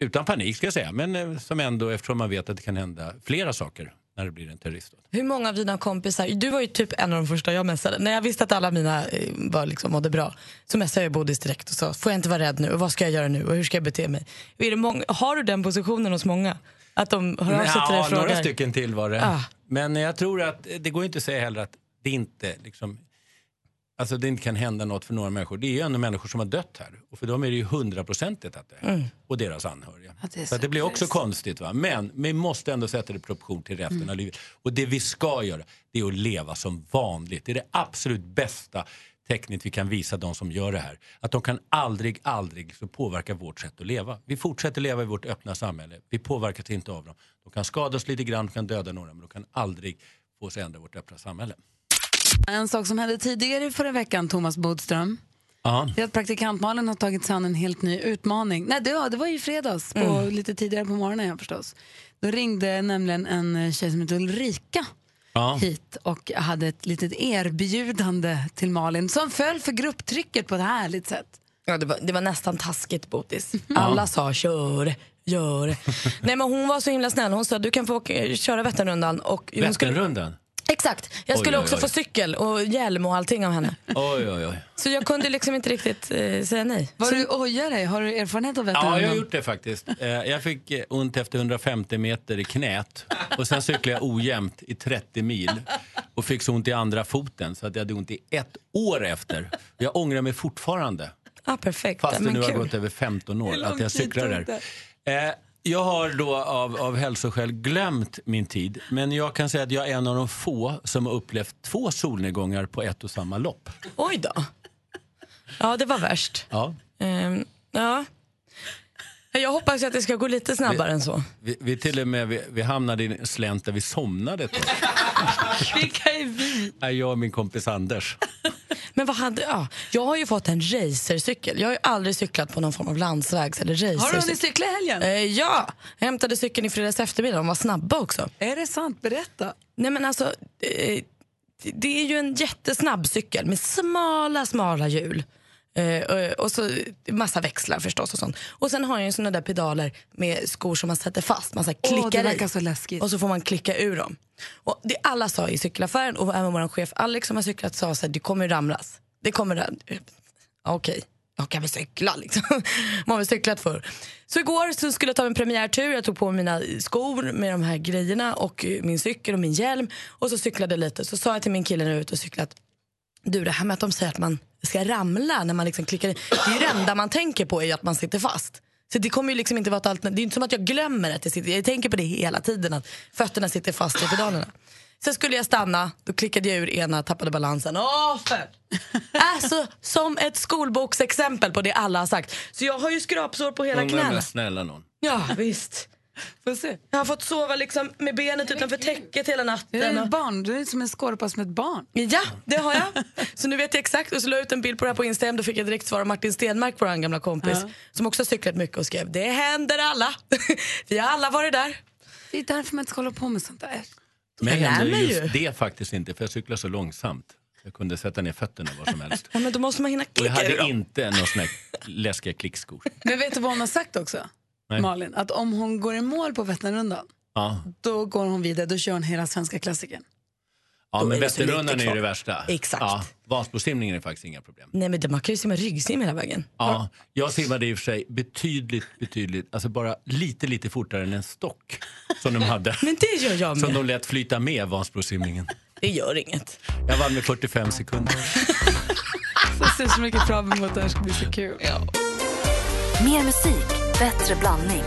Utan panik ska jag säga, men eh, som ändå eftersom man vet att det kan hända flera saker när det blir en terroristdåd. Hur många av dina kompisar, du var ju typ en av de första jag messade. När jag visste att alla mina eh, var liksom, mådde bra så messade jag Bodis direkt och sa, får jag inte vara rädd nu och vad ska jag göra nu och hur ska jag bete mig? Är det många, har du den positionen hos många? Att de hör av sig till dig och frågar? några stycken till var det. Ah. Men jag tror att det går inte att säga heller att det inte liksom, alltså det inte kan hända något för några människor. Det är ju ändå människor som har dött här och för dem är det ju hundraprocentigt att det är. Mm. Och deras anhöriga. det är så så det blir också konstigt. Va? Men vi måste ändå sätta det i proportion till resten Mm. av livet. Och det vi ska göra det är att leva som vanligt. Det är det absolut bästa tecknet vi kan visa de som gör det här. Att de kan aldrig, aldrig påverka vårt sätt att leva. Vi fortsätter leva i vårt öppna samhälle. Vi påverkas inte av dem. De kan skada oss lite grann, de kan döda några, men de kan aldrig få oss att ändra vårt öppna samhälle. En sak som hände tidigare förra veckan, Thomas Bodström, Ja. det är att praktikant Malin har tagit sig an en helt ny utmaning. Nej, det var, det var ju i fredags, på, Mm. lite tidigare på morgonen ja, förstås. Då ringde nämligen en eh, tjej som heter Ulrika Ja. hit och hade ett litet erbjudande till Malin som föll för grupptrycket på ett härligt sätt. Ja, det, var, det var nästan taskigt Botis. Alla sa kör, gör. Nej men hon var så himla snäll. Hon sa du kan få åka, köra Vätternrundan. Och hon skulle, Vätternrundan? Exakt, jag Oj, skulle oj, också oj. få cykel och hjälm och allting av henne. Oj, oj, oj. Så jag kunde liksom inte riktigt eh, säga nej. Var så, du ojar dig? Har du erfarenhet av Ja, Vätternrundan? jag har gjort det faktiskt. Eh, Jag fick eh, ont efter 150 meter i knät och sen cyklade jag ojämnt i 30 mil och fick så ont i andra foten så att jag hade ont i ett år efter. Jag ångrar mig fortfarande, ah, perfekt. fast det men nu har kul. gått över 15 år, att jag cyklar där. Eh, Jag har då av, av hälsoskäl glömt min tid, men jag kan säga att jag är en av de få som har upplevt två solnedgångar på ett och samma lopp. Oj då. Ja, det var värst. Ja. Ehm, ja. Jag hoppas att det ska gå lite snabbare än så. Vi, vi till och med vi, vi hamnade i en slänt där vi somnade. Vilka är vi? Jag och min kompis Anders. Men vad hade, ja, jag har ju fått en racercykel. Jag har ju aldrig cyklat på någon form av landsvägs eller racercykel. Har du hunnit cykla i helgen? Eh, ja, jag hämtade cykeln i fredags eftermiddag. De var snabba också. Är det sant? Berätta. Nej men alltså, eh, det- är ju en jättesnabb cykel med smala, smala hjul. Eh, och- och så massa växlar förstås och sånt. Och sen har jag ju såna där pedaler med skor som man sätter fast. Man så här Åh, klickar det verkar i. så läskigt. Och så får man klicka ur dem. Och det alla sa i cykelaffären och även vår chef Alex som har cyklat sa så här, det kommer ramlas. Det kommer ram- Ja, Okej, jag kan väl cykla liksom. Man har väl cyklat förr. Så igår så skulle jag ta en premiärtur. Jag tog på mig mina skor med de här grejerna och min cykel och min hjälm. Och så cyklade jag lite. Så sa jag till min kille när jag var ute och cyklat. Du det här med att de säger att man ska ramla när man liksom klickar i. Det är det enda man tänker på är ju att man sitter fast. Så det kommer ju liksom inte vara ett alternativ. Det är inte som att jag glömmer att jag sitter. Jag tänker på det hela tiden att fötterna sitter fast i pedalerna. Sen skulle jag stanna, då klickade jag ur ena, tappade balansen. Åh, för. Alltså som ett skolboksexempel på det alla har sagt. Så jag har ju skrapsår på hela knäna. men snälla någon. Ja, visst. Får se. Jag har fått sova liksom med benet utanför täcket hela Du är natten. ett barn. Du är som en skorpa som ett barn. Ja, det har jag. Så nu vet jag exakt. Och så la jag ut en bild på det här på Instagram. Då fick jag direkt svar av Martin Stenmark, vår gamla kompis. Ja. Som också har cyklat mycket och skrev det händer alla. Vi har alla varit där. Det är därför man inte ska hålla på med sånt där. Men Jag lär hände mig just ju. det faktiskt inte, för jag cyklar så långsamt. Jag kunde sätta ner fötterna var som helst. Ja, men då måste man hinna Och jag klicka hade inte några läskiga klickskor. Men vet du vad hon har sagt också? Nej. Malin, att om hon går i mål på Vätternrundan, Ja, då går hon vidare, då kör hon hela svenska klassikern. ja Då men är Vätternrundan är ju kvar. det värsta. Exakt. Ja, Vansbrosimningen är faktiskt inga problem. Nej men det, man kan ju simma ryggsim hela vägen. Ja, jag simmade i och för sig betydligt, betydligt, alltså bara lite, lite fortare än en stock som de hade. Men det gör jag Som med. de lät flyta med, Vansbrosimningen. Det gör inget. Jag vann med 45 sekunder. Så ser så mycket fram emot det här ska bli så kul. Mer musik, bättre blandning.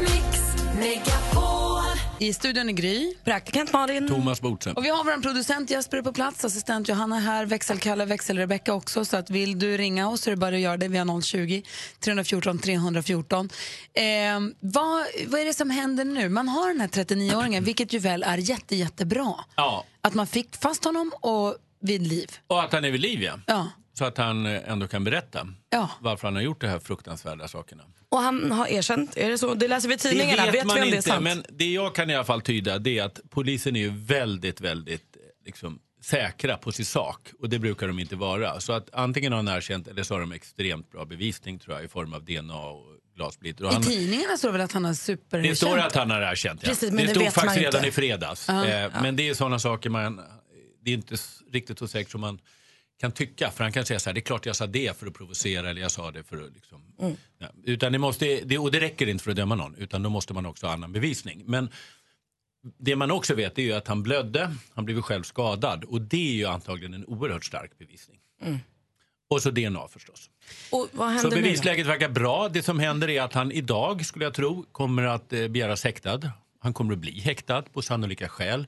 I studion är Gry. Praktikant Malin. Thomas Bodström. Och vi har vår producent Jesper på plats, assistent Johanna här, växelkalle, växelrebecka också. Så att vill du ringa oss så är det bara att göra det via 020 314 314. Eh, vad, vad är det som händer nu? Man har den här 39-åringen, vilket ju väl är jätte, jättebra. Ja, Att man fick fast honom och vid liv. och att han är vid liv, ja. Ja. Så att han eh, ändå kan berätta Ja. varför han har gjort de här fruktansvärda sakerna. Och han har erkänt, är det så? Det läser vi i tidningarna. Det vet, man vi om det är sant? men det jag kan i alla fall tyda det är att polisen är ju väldigt, väldigt eh, liksom, säkra på sin sak. Och det brukar de inte vara. Så att antingen har han erkänt eller så har de extremt bra bevisning tror jag i form av DNA och glassplitter. Och I han- tidningarna står det väl att han har super... det står att han har erkänt, ja. Precis, men det det stod vet man faktiskt redan inte. i fredags. Ja. Eh, Ja. Men det är sådana saker man... Det är inte riktigt så säkert som man kan tycka. För han kan säga så här, det är klart jag sa det för att provocera eller jag sa det för att liksom... Mm. Ja, utan det, måste, det, och det räcker inte för att döma någon, utan då måste man också ha annan bevisning. Men det man också vet är ju att han blödde, han blev själv skadad och det är ju antagligen en oerhört stark bevisning. Mm. Och så DNA förstås. Så händer nu bevisläget verkar bra. Det som händer är att han idag, skulle jag tro, kommer att eh, begäras häktad. Han kommer att bli häktad på sannolika skäl.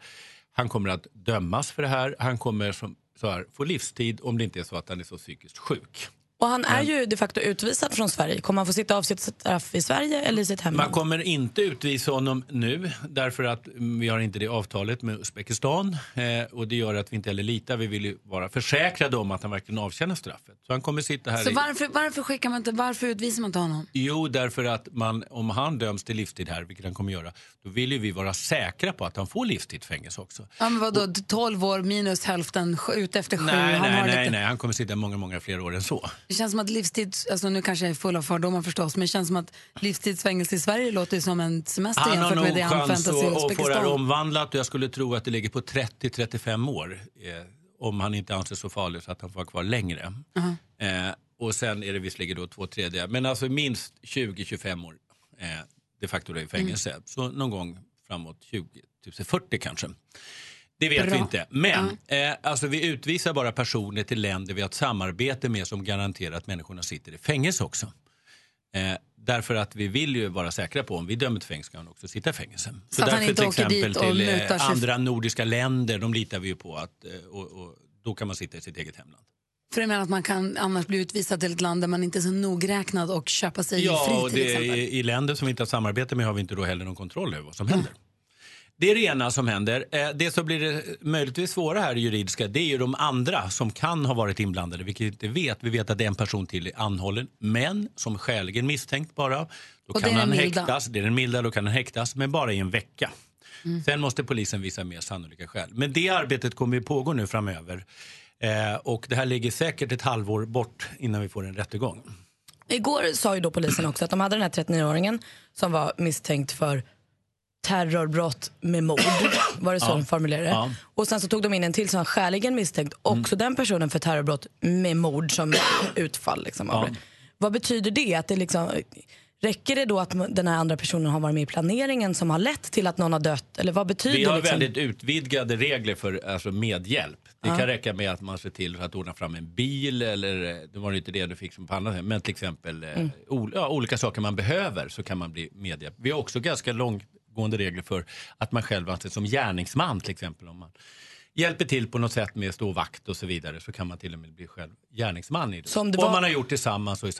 Han kommer att dömas för det här. Han kommer som, så här, få livstid om det inte är så att han är så psykiskt sjuk. Och han är ju de facto utvisad från Sverige. Kommer han få sitta av sitt straff i Sverige eller i sitt hemland? Man kommer inte utvisa honom nu därför att mm, vi har inte det avtalet med Uzbekistan. Eh, och det gör att vi inte heller litar. Vi vill ju vara försäkrade om att han verkligen avtjänar straffet. Så han kommer sitta här Så i... varför, varför skickar man inte, varför utvisar man inte honom? Jo, därför att man, om han döms till livstid här, vilket han kommer göra, då vill ju vi vara säkra på att han får livstidsfängelse också. Ja, men vadå, 12 år minus hälften, sju- ut efter sju. Nej, han nej, har nej, lite... nej, han kommer sitta många, många fler år än så. Det känns som att livstid, alltså nu kanske jag är full av fördomar förstås, men det känns som att livstidsfängelse i Sverige låter som en semester Han har jämfört med nog det han chans förväntar sig i att, att få det Uzbekistan. omvandlat och jag skulle tro att det ligger på 30-35 år. Eh, om han inte anses så farlig så att han får vara kvar längre. Aha. Eh, och sen är det visserligen då två tredje, men alltså minst 20-25 år eh, de facto i fängelse. Mm. Så någon gång framåt 20, typ 40 kanske. Det vet Bra. vi inte. Men eh, alltså vi utvisar bara personer till länder vi har ett samarbete med som garanterar att människorna sitter i fängelse också. Eh, därför att vi vill ju vara säkra på om vi dömer till fängelse ska han också sitta i fängelse. Så han därför till exempel till eh, andra nordiska länder, de litar vi ju på att, eh, och, och då kan man sitta i sitt eget hemland. För jag menar att man kan annars bli utvisad till ett land där man inte är så nogräknad och köpa sig Ja, fri till det, exempel. i, i länder som vi inte har samarbete med har vi inte då heller någon kontroll över vad som händer. Det är det ena som händer. Eh, Det som blir det möjligtvis svåra här juridiska det är ju de andra som kan ha varit inblandade, vilket vi inte vet. Vi vet att det är en person till är anhållen, men som skäligen misstänkt bara. Då Och kan han milda. häktas, det är den milda, då kan han häktas, men bara i en vecka. Mm. Sen måste polisen visa mer sannolika skäl. Men det arbetet kommer ju pågå nu framöver. Eh, och det här ligger säkert ett halvår bort innan vi får en rättegång. Igår sa ju då polisen också att de hade den här 39-åringen som var misstänkt för terrorbrott med mord. Var det så Ja. de formulerade? Ja. Mm. Och sen så tog de in en till som var skäligen misstänkt, också den personen för terrorbrott med mord som utfall. Liksom, Ja. Vad betyder det? Att det liksom, räcker det då att den här andra personen har varit med i planeringen som har lett till att någon har dött? Eller vad betyder Vi har liksom? väldigt utvidgade regler för alltså, medhjälp. Det Ja. kan räcka med att man ser till att ordna fram en bil eller, eh, det var inte det du fick som på andra sätt, men till exempel eh, Mm. ol- ja, olika saker man behöver så kan man bli medhjälp. Vi har också ganska långtgående regler för att man själv anses som gärningsman till exempel. Om man hjälper till på något sätt med stå vakt och så vidare så kan man till och med bli själv gärningsman i det. Som det Om var- man har gjort tillsammans och i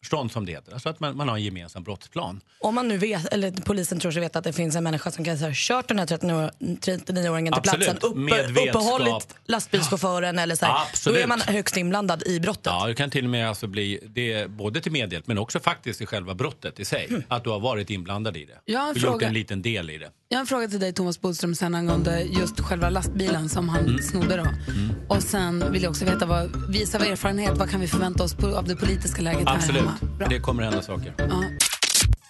samförstånd som det heter. Alltså att man, man har en gemensam brottsplan. Om man nu vet, eller polisen tror sig veta att det finns en människa som kan ha kört den här 39 39-åringen till platsen, vetskap. uppehållit lastbilschauffören eller så här, då är man högst inblandad i brottet. Ja, det kan till och med alltså bli det, både till medhjälp men också faktiskt i själva brottet i sig. Mm. Att du har varit inblandad i det. Jag har en och gjort fråga. en liten del i det. Jag har en fråga till dig Thomas Bodström sen angående just själva lastbilen som han Mm. snodde då. Och sen vill jag också veta, vad, visa av erfarenhet, vad kan vi förvänta oss på, av det politiska läget här Absolut, hemma? Bra. det kommer hända saker. Ja.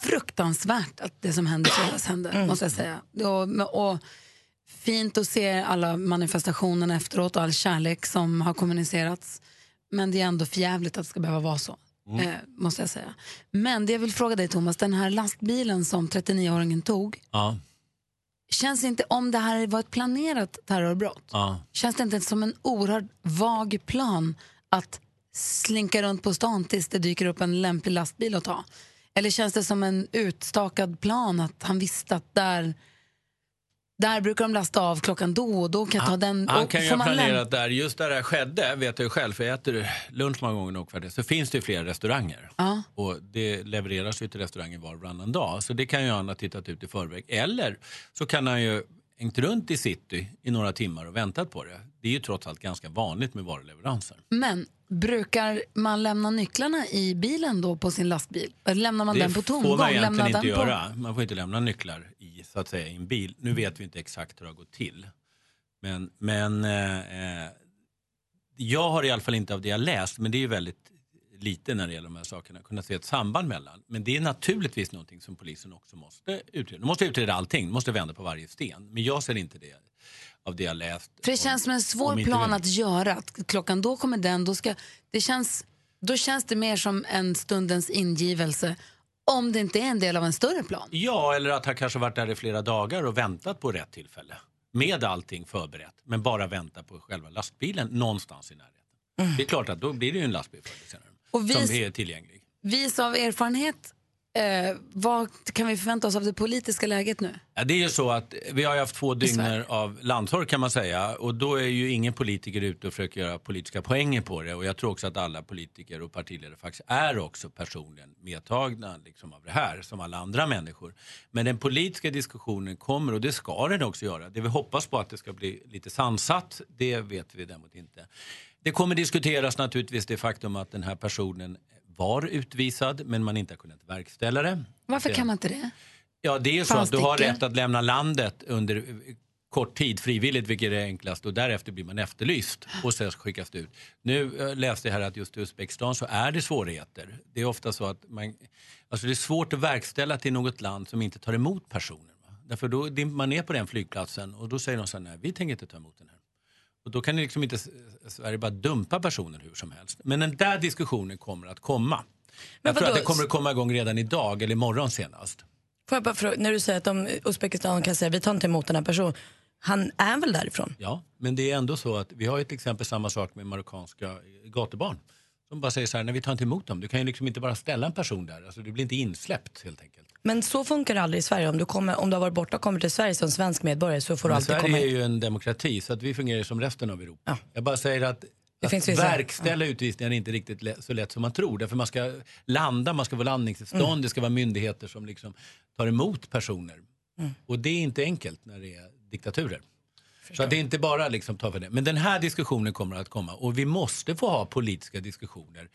Fruktansvärt att det som hände fredags hände, måste jag säga. Och, och fint att se alla manifestationerna efteråt och all kärlek som har kommunicerats. Men det är ändå förjävligt att det ska behöva vara så. Mm. Eh, måste jag säga. Men det jag vill fråga dig Thomas, den här lastbilen som 39-åringen tog, Ja, känns inte, om det här var ett planerat terrorbrott, ja. känns det inte som en oerhört vag plan att slinka runt på stan tills det dyker upp en lämplig lastbil att ta? Eller känns det som en utstakad plan att han visste att där, där brukar de lasta av klockan då och då kan jag ta den. Han kan ju ha planerat där, just där det här skedde, vet jag ju själv, för jag äter lunch många gånger nog för det, så finns det ju flera restauranger. Ja. Och det levereras ju till restaurangen var och varannan dag. Så det kan ju han ha tittat ut i förväg. Eller så kan han ju hängt runt i city i några timmar och väntat på det. Det är ju trots allt ganska vanligt med varuleveranser. Men brukar man lämna nycklarna i bilen då på sin lastbil? Eller lämnar man det den på tomgång? får man egentligen Lämnar inte den på- göra. Man får inte lämna nycklar i, så att säga, i en bil. Nu vet vi inte exakt hur det har gått till. Men, men eh, eh, jag har i alla fall inte av det jag läst, men det är ju väldigt lite när det gäller de här sakerna, kunna se ett samband mellan. Men det är naturligtvis någonting som polisen också måste utreda. De måste utreda allting, de måste vända på varje sten. Men jag ser inte det av det jag läst. För det känns som en svår plan att göra. Att klockan då kommer den, då, ska, det känns, då känns det mer som en stundens ingivelse om det inte är en del av en större plan. Ja, eller att han kanske varit där i flera dagar och väntat på rätt tillfälle. Med allting förberett, men bara vänta på själva lastbilen någonstans i närheten. Det är klart att då blir det ju en lastbil förr eller senare. Och vi- Som är tillgänglig. Vis av erfarenhet, eh, vad kan vi förvänta oss av det politiska läget nu? Ja, det är ju så att vi har haft två dygner av landsorg kan man säga och då är ju ingen politiker ute och försöker göra politiska poänger på det och jag tror också att alla politiker och partiledare faktiskt är också personligen medtagna liksom av det här som alla andra människor. Men den politiska diskussionen kommer och det ska den också göra. Det vi hoppas på att det ska bli lite sansat, det vet vi däremot inte. Det kommer diskuteras naturligtvis det faktum att den här personen var utvisad men man inte har kunnat verkställa det. Varför kan man inte det? Ja, det är så Fanns att du har icke? rätt att lämna landet under eh, kort tid frivilligt, vilket är enklast och därefter blir man efterlyst och sen skickas det ut. Nu eh, läste jag här att just i Uzbekistan så är det svårigheter. Det är ofta så att man, alltså det är svårt att verkställa till något land som inte tar emot personer. Va? Därför då man ner på den flygplatsen och då säger de så här, nej vi tänker inte ta emot den här. Och då kan det liksom inte Sverige bara dumpa personer hur som helst. Men den där diskussionen kommer att komma. Jag tror att det kommer att komma igång redan idag eller imorgon senast. Får jag bara fråga, när du säger att de, Uzbekistan kan säga vi tar inte emot den här personen. Han är väl därifrån? Ja, men det är ändå så att vi har ju till exempel samma sak med marockanska gatubarn. Som bara säger så här, nej vi tar inte emot dem. Du kan ju liksom inte bara ställa en person där. Alltså, du blir inte insläppt helt enkelt. Men så funkar det aldrig i Sverige. Om du, kommer, om du har varit borta och kommer till Sverige som svensk medborgare så får du Men alltid Sverige komma är in. ju en demokrati så att vi fungerar som resten av Europa. Jag bara säger att, att finns vissa- verkställa utvisningar är inte riktigt så lätt som man tror. Därför man ska landa, man ska få landningstillstånd, Mm. det ska vara myndigheter som liksom tar emot personer. Mm. Och det är inte enkelt när det är diktaturer. Så det är inte bara liksom ta för det. Men den här diskussionen kommer att komma och vi måste få ha politiska diskussioner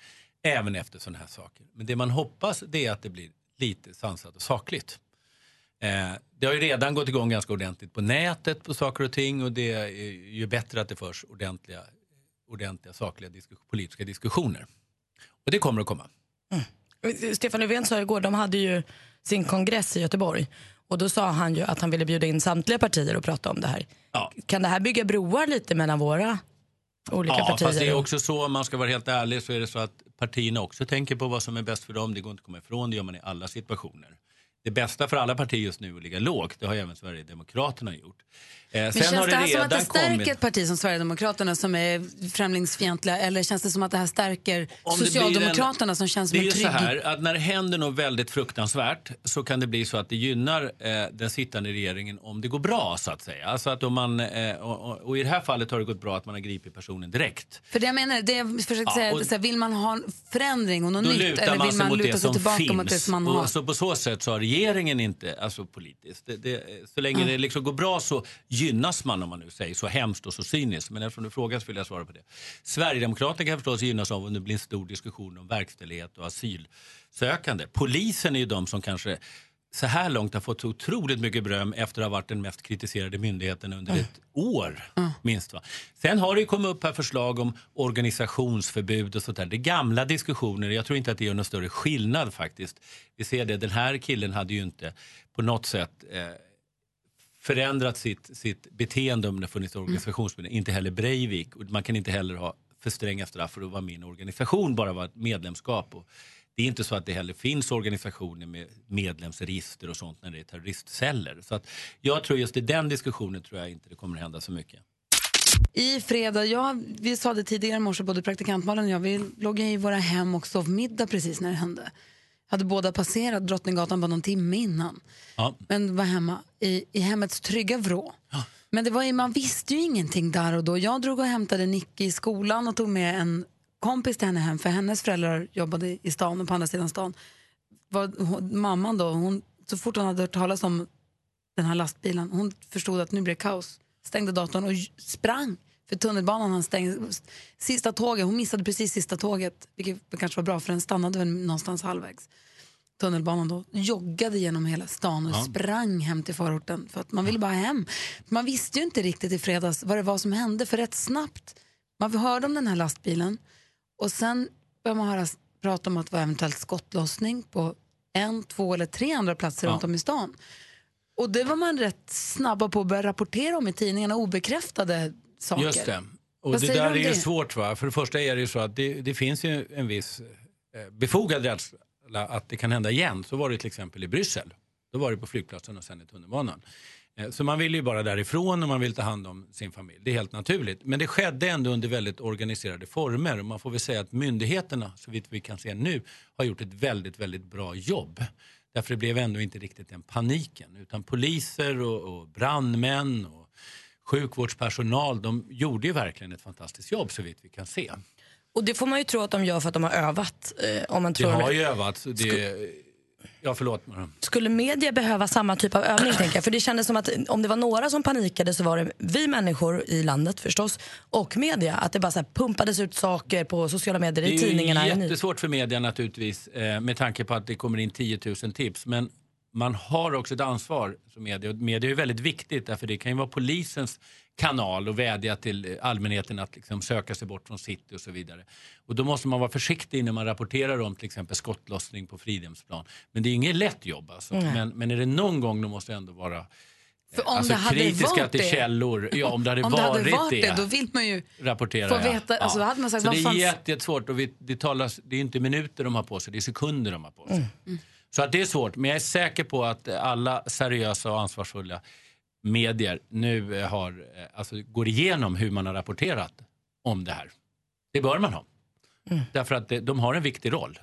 även efter sådana här saker. Men det man hoppas det är att det blir lite sansat och sakligt. Eh, det har ju redan gått igång ganska ordentligt på nätet på saker och ting och det är ju bättre att det förs ordentliga, ordentliga sakliga diskus- politiska diskussioner. Och det kommer att komma. Stefan Löfven sa igår, de hade ju sin kongress i Göteborg. Och då sa han ju att han ville bjuda in samtliga partier och prata om det här. Kan det här bygga broar lite mellan våra olika ja, partier? fast det är också så, om man ska vara helt ärlig, så är det så att partierna också tänker på vad som är bäst för dem. Det går inte att komma ifrån, det gör man i alla situationer. Det bästa för alla partier just nu är att ligga lågt. Det har även Sverigedemokraterna gjort. Eh, Men känns har det här som att det stärker kommit- ett parti som Sverigedemokraterna som är främlingsfientliga eller känns det som att det här stärker Om det Socialdemokraterna som känns som Det är en trygg... så här att när det händer något väldigt fruktansvärt så kan det bli så att det gynnar eh, den sittande regeringen om det går bra så att säga. Alltså att om man, eh, och, och, i det här fallet har det gått bra att man har gripit personen direkt. För det jag menar, det jag försökte Ja, säga, är och- vill man ha en förändring och något nytt eller vill man luta det sig tillbaka finns. mot det som man har? Och så på så sätt så har regeringen inte, alltså politiskt, det, det, så länge det liksom går bra så gynnas man om man nu säger så hemskt och så cyniskt. Men eftersom du frågar så vill jag svara på det. Sverigedemokraterna kan förstås gynnas av om det blir en stor diskussion om verkställighet och asylsökande. Polisen är ju de som kanske så här långt har fått så otroligt mycket beröm efter att ha varit den mest kritiserade myndigheten under ett år. minst va. Sen har det kommit upp här förslag om organisationsförbud och sånt där. Det är gamla diskussioner. Jag tror inte att det gör någon större skillnad faktiskt. Vi ser det, den här killen hade ju inte på något sätt eh, förändrat sitt, sitt beteende om det funnits organisationsförbud. Inte heller Breivik. Man kan inte heller ha för stränga straff för att vara med i en organisation, bara vara ett medlemskap. Och det är inte så att det heller finns organisationer med medlemsregister och sånt när det är terroristceller. Så att jag tror just i den diskussionen tror jag inte det kommer hända så mycket. I fredag, ja, vi sa det tidigare i morse, både praktikantmalen och jag, vi låg i våra hem och sov middag precis när det hände. Hade båda passerat Drottninggatan bara någon timme innan. Ja. Men var hemma i, i hemmets trygga vrå. Men det var man visste ju ingenting där och då. Jag drog och hämtade Nicky i skolan och tog med en kompis till henne hem för hennes föräldrar jobbade i stan och på andra sidan stan. Var, hon, mamman då, hon, så fort hon hade hört talas om den här lastbilen, hon förstod att nu blir det kaos. Stängde datorn och sprang för tunnelbanan. Han stängde, sista tåget, hon missade precis sista tåget, vilket kanske var bra för den stannade väl någonstans halvvägs. Tunnelbanan då, joggade genom hela stan och Ja. sprang hem till förorten för att man ville bara hem. Man visste ju inte riktigt i fredags vad det var som hände för rätt snabbt. Man hörde om den här lastbilen och sen började man höra prata om att det var eventuellt skottlossning på en, två eller tre andra platser Ja. runt om i stan. Och det var man rätt snabba på att börja rapportera om i tidningarna, obekräftade saker. Just det. Och Vad det där är ju det? svårt. Va? För det första är det ju så att det, det finns ju en viss eh, befogad rädsla att det kan hända igen. Så var det till exempel i Bryssel. Då var det på flygplatsen och sen i tunnelbanan. Eh, Så man vill ju bara därifrån och man vill ta hand om sin familj. Det är helt naturligt. Men det skedde ändå under väldigt organiserade former. Och man får väl säga att myndigheterna, så vitt vi kan se nu, har gjort ett väldigt, väldigt bra jobb. Därför det blev ändå inte riktigt den paniken. Utan poliser och, och brandmän och sjukvårdspersonal, de gjorde ju verkligen ett fantastiskt jobb så vitt vi kan se. Och det får man ju tro att de gör för att de har övat. Eh, om man Det tror har ju övats. Det, ja, förlåt. Skulle media behöva samma typ av övning? tänker jag? För det kändes som att om det var några som panikade så var det vi människor i landet förstås och media. Att det bara så pumpades ut saker på sociala medier, i tidningarna. Det är ju jättesvårt för media naturligtvis eh, med tanke på att det kommer in 10 000 tips. Men man har också ett ansvar som media. Och media är väldigt viktigt därför det kan ju vara polisens kanal och vädja till allmänheten att liksom söka sig bort från city och så vidare. Och då måste man vara försiktig när man rapporterar om till exempel skottlossning på Fridhemsplan. Men det är inget lätt jobb alltså. Men, men är det någon gång då måste jag ändå vara För om alltså, det hade kritiska varit till det- källor. Ja, om det hade om det varit hade varit det, då vill man ju rapporterar få veta. Alltså, då hade man sagt, så det är fanns- jättesvårt och vi, det, talas, det är inte minuter de har på sig, det är sekunder de har på sig. Mm. Så att det är svårt, men jag är säker på att alla seriösa och ansvarsfulla medier nu eh, har, eh, alltså, går igenom hur man har rapporterat om det här. Det bör man ha. Mm. Därför att de har en viktig roll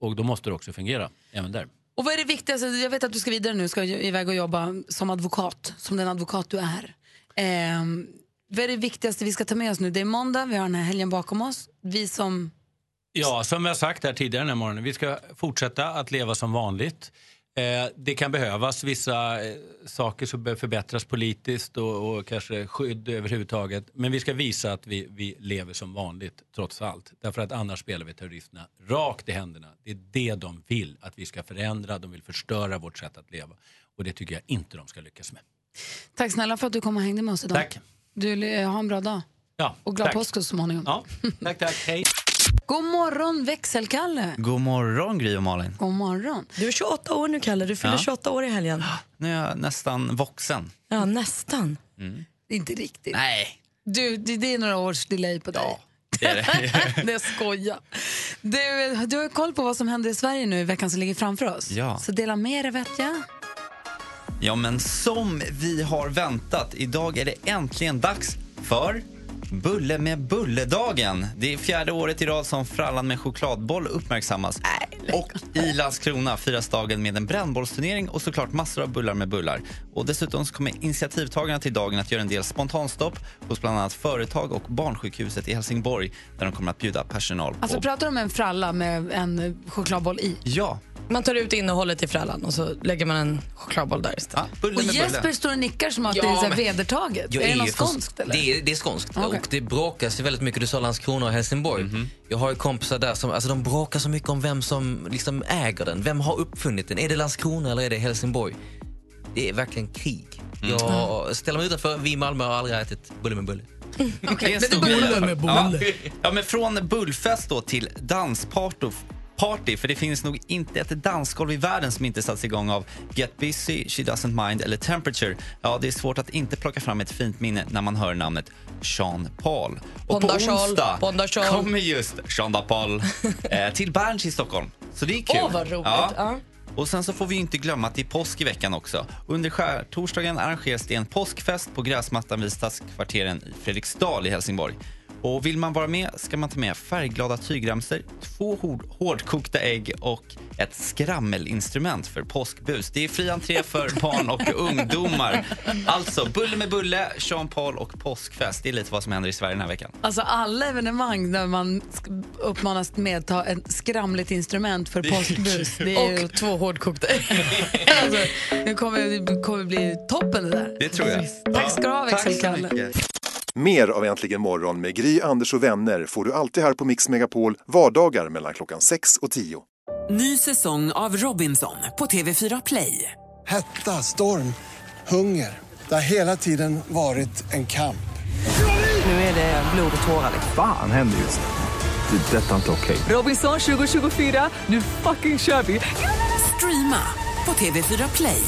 och då måste det också fungera även där. Och vad är det viktigaste? Jag vet att du ska vidare nu, ska iväg och jobba som advokat, som den advokat du är. Ehm, vad är det viktigaste vi ska ta med oss nu? Det är måndag, vi har den här helgen bakom oss. Vi som... Ja, som jag sagt här tidigare den här morgonen, vi ska fortsätta att leva som vanligt. Eh, det kan behövas vissa eh, saker som behöver förbättras politiskt och, och kanske skydd överhuvudtaget. Men vi ska visa att vi, vi lever som vanligt trots allt. Därför att annars spelar vi terroristerna rakt i händerna. Det är det de vill att vi ska förändra. De vill förstöra vårt sätt att leva. Och det tycker jag inte de ska lyckas med. Tack snälla för att du kom och hängde med oss idag. Tack. Du, eh, ha en bra dag. Ja, Och glad tack. påsk så småningom. Ja, tack, tack. Hej. God morgon växelkalle. God morgon Gry och Malin. God morgon. Du är 28 år nu Kalle, du fyller Ja. 28 år i helgen. Nu är jag nästan vuxen. Ja, nästan. Mm. Inte riktigt. Nej, Du, det, det är några års delay på dig. det är det. det skojar. Du, du har koll på vad som händer i Sverige nu i veckan som ligger framför oss. Ja. Så dela med dig vet jag. Ja, men som vi har väntat, idag är det äntligen dags för Bulle med Bulledagen. Det är fjärde året i rad som frallan med chokladboll uppmärksammas. Och i Landskrona firas dagen med en brännbollsturnering och såklart massor av bullar med bullar. Och dessutom kommer initiativtagarna till dagen att göra en del spontanstopp hos bland annat företag och barnsjukhuset i Helsingborg där de kommer att bjuda personal på... Alltså pratar du om en fralla med en chokladboll i? Ja. Man tar ut innehållet i frallan och så lägger man en chokladboll där istället. Och Jesper står och nickar som att det är så här vedertaget. Jag är det något skånskt eller? Det är, det är skånskt Okej. och det bråkas ju väldigt mycket. Du sa Landskrona och Helsingborg. Mhm. Jag har ju kompisar där som alltså, de bråkar så mycket om vem som liksom äger den. Vem har uppfunnit den? Är det Landskrona eller är det Helsingborg? Det är verkligen krig. Mm. Jag ställer mig utanför. Vi i Malmö har aldrig ätit bulle med bulle. Det är en stor grej. Ja. ja, men från bullfest då till dansparty. Party, för det finns nog inte ett dansgolv i världen som inte satts igång av Get Busy, She Doesn't Mind eller Temperature. Ja, det är svårt att inte plocka fram ett fint minne när man hör namnet Sean Paul. Och på Bonda Charles, onsdag Bonda kommer just Sean Paul eh, till Berns i Stockholm. Så det är kul. Åh, vad roligt. Ja. Och sen så får vi inte glömma att det är påsk i veckan också. Under skärtorsdagen arrangeras det en påskfest på gräsmattan vid Stadskvarteren i Fredriksdal i Helsingborg. Och vill man vara med ska man ta med färgglada tygremsor, två hård, hårdkokta ägg och ett skrammelinstrument för påskbus. Det är fri entré för barn och ungdomar. Alltså, bulle med bulle, Jean Paul och påskfest. Det är lite vad som händer i Sverige den här veckan. Alltså alla evenemang där man uppmanas medta ett skramligt instrument för påskbus. Det är ju... Och två hårdkokta alltså, det, kommer, det kommer bli toppen det där. Det tror jag. Tack ska du ha växelkalle. Mer av Äntligen morgon med Gry, Anders och vänner får du alltid här på Mix Megapol vardagar mellan klockan 6 och 10. Ny säsong av Robinson på TV4 Play. Hetta, storm, hunger. Det har hela tiden varit en kamp. Nu är det blod och tårar. Fan händer just det. Det. är Detta är inte okej. Robinson 2024, nu fucking kör vi! Streama på TV4 Play.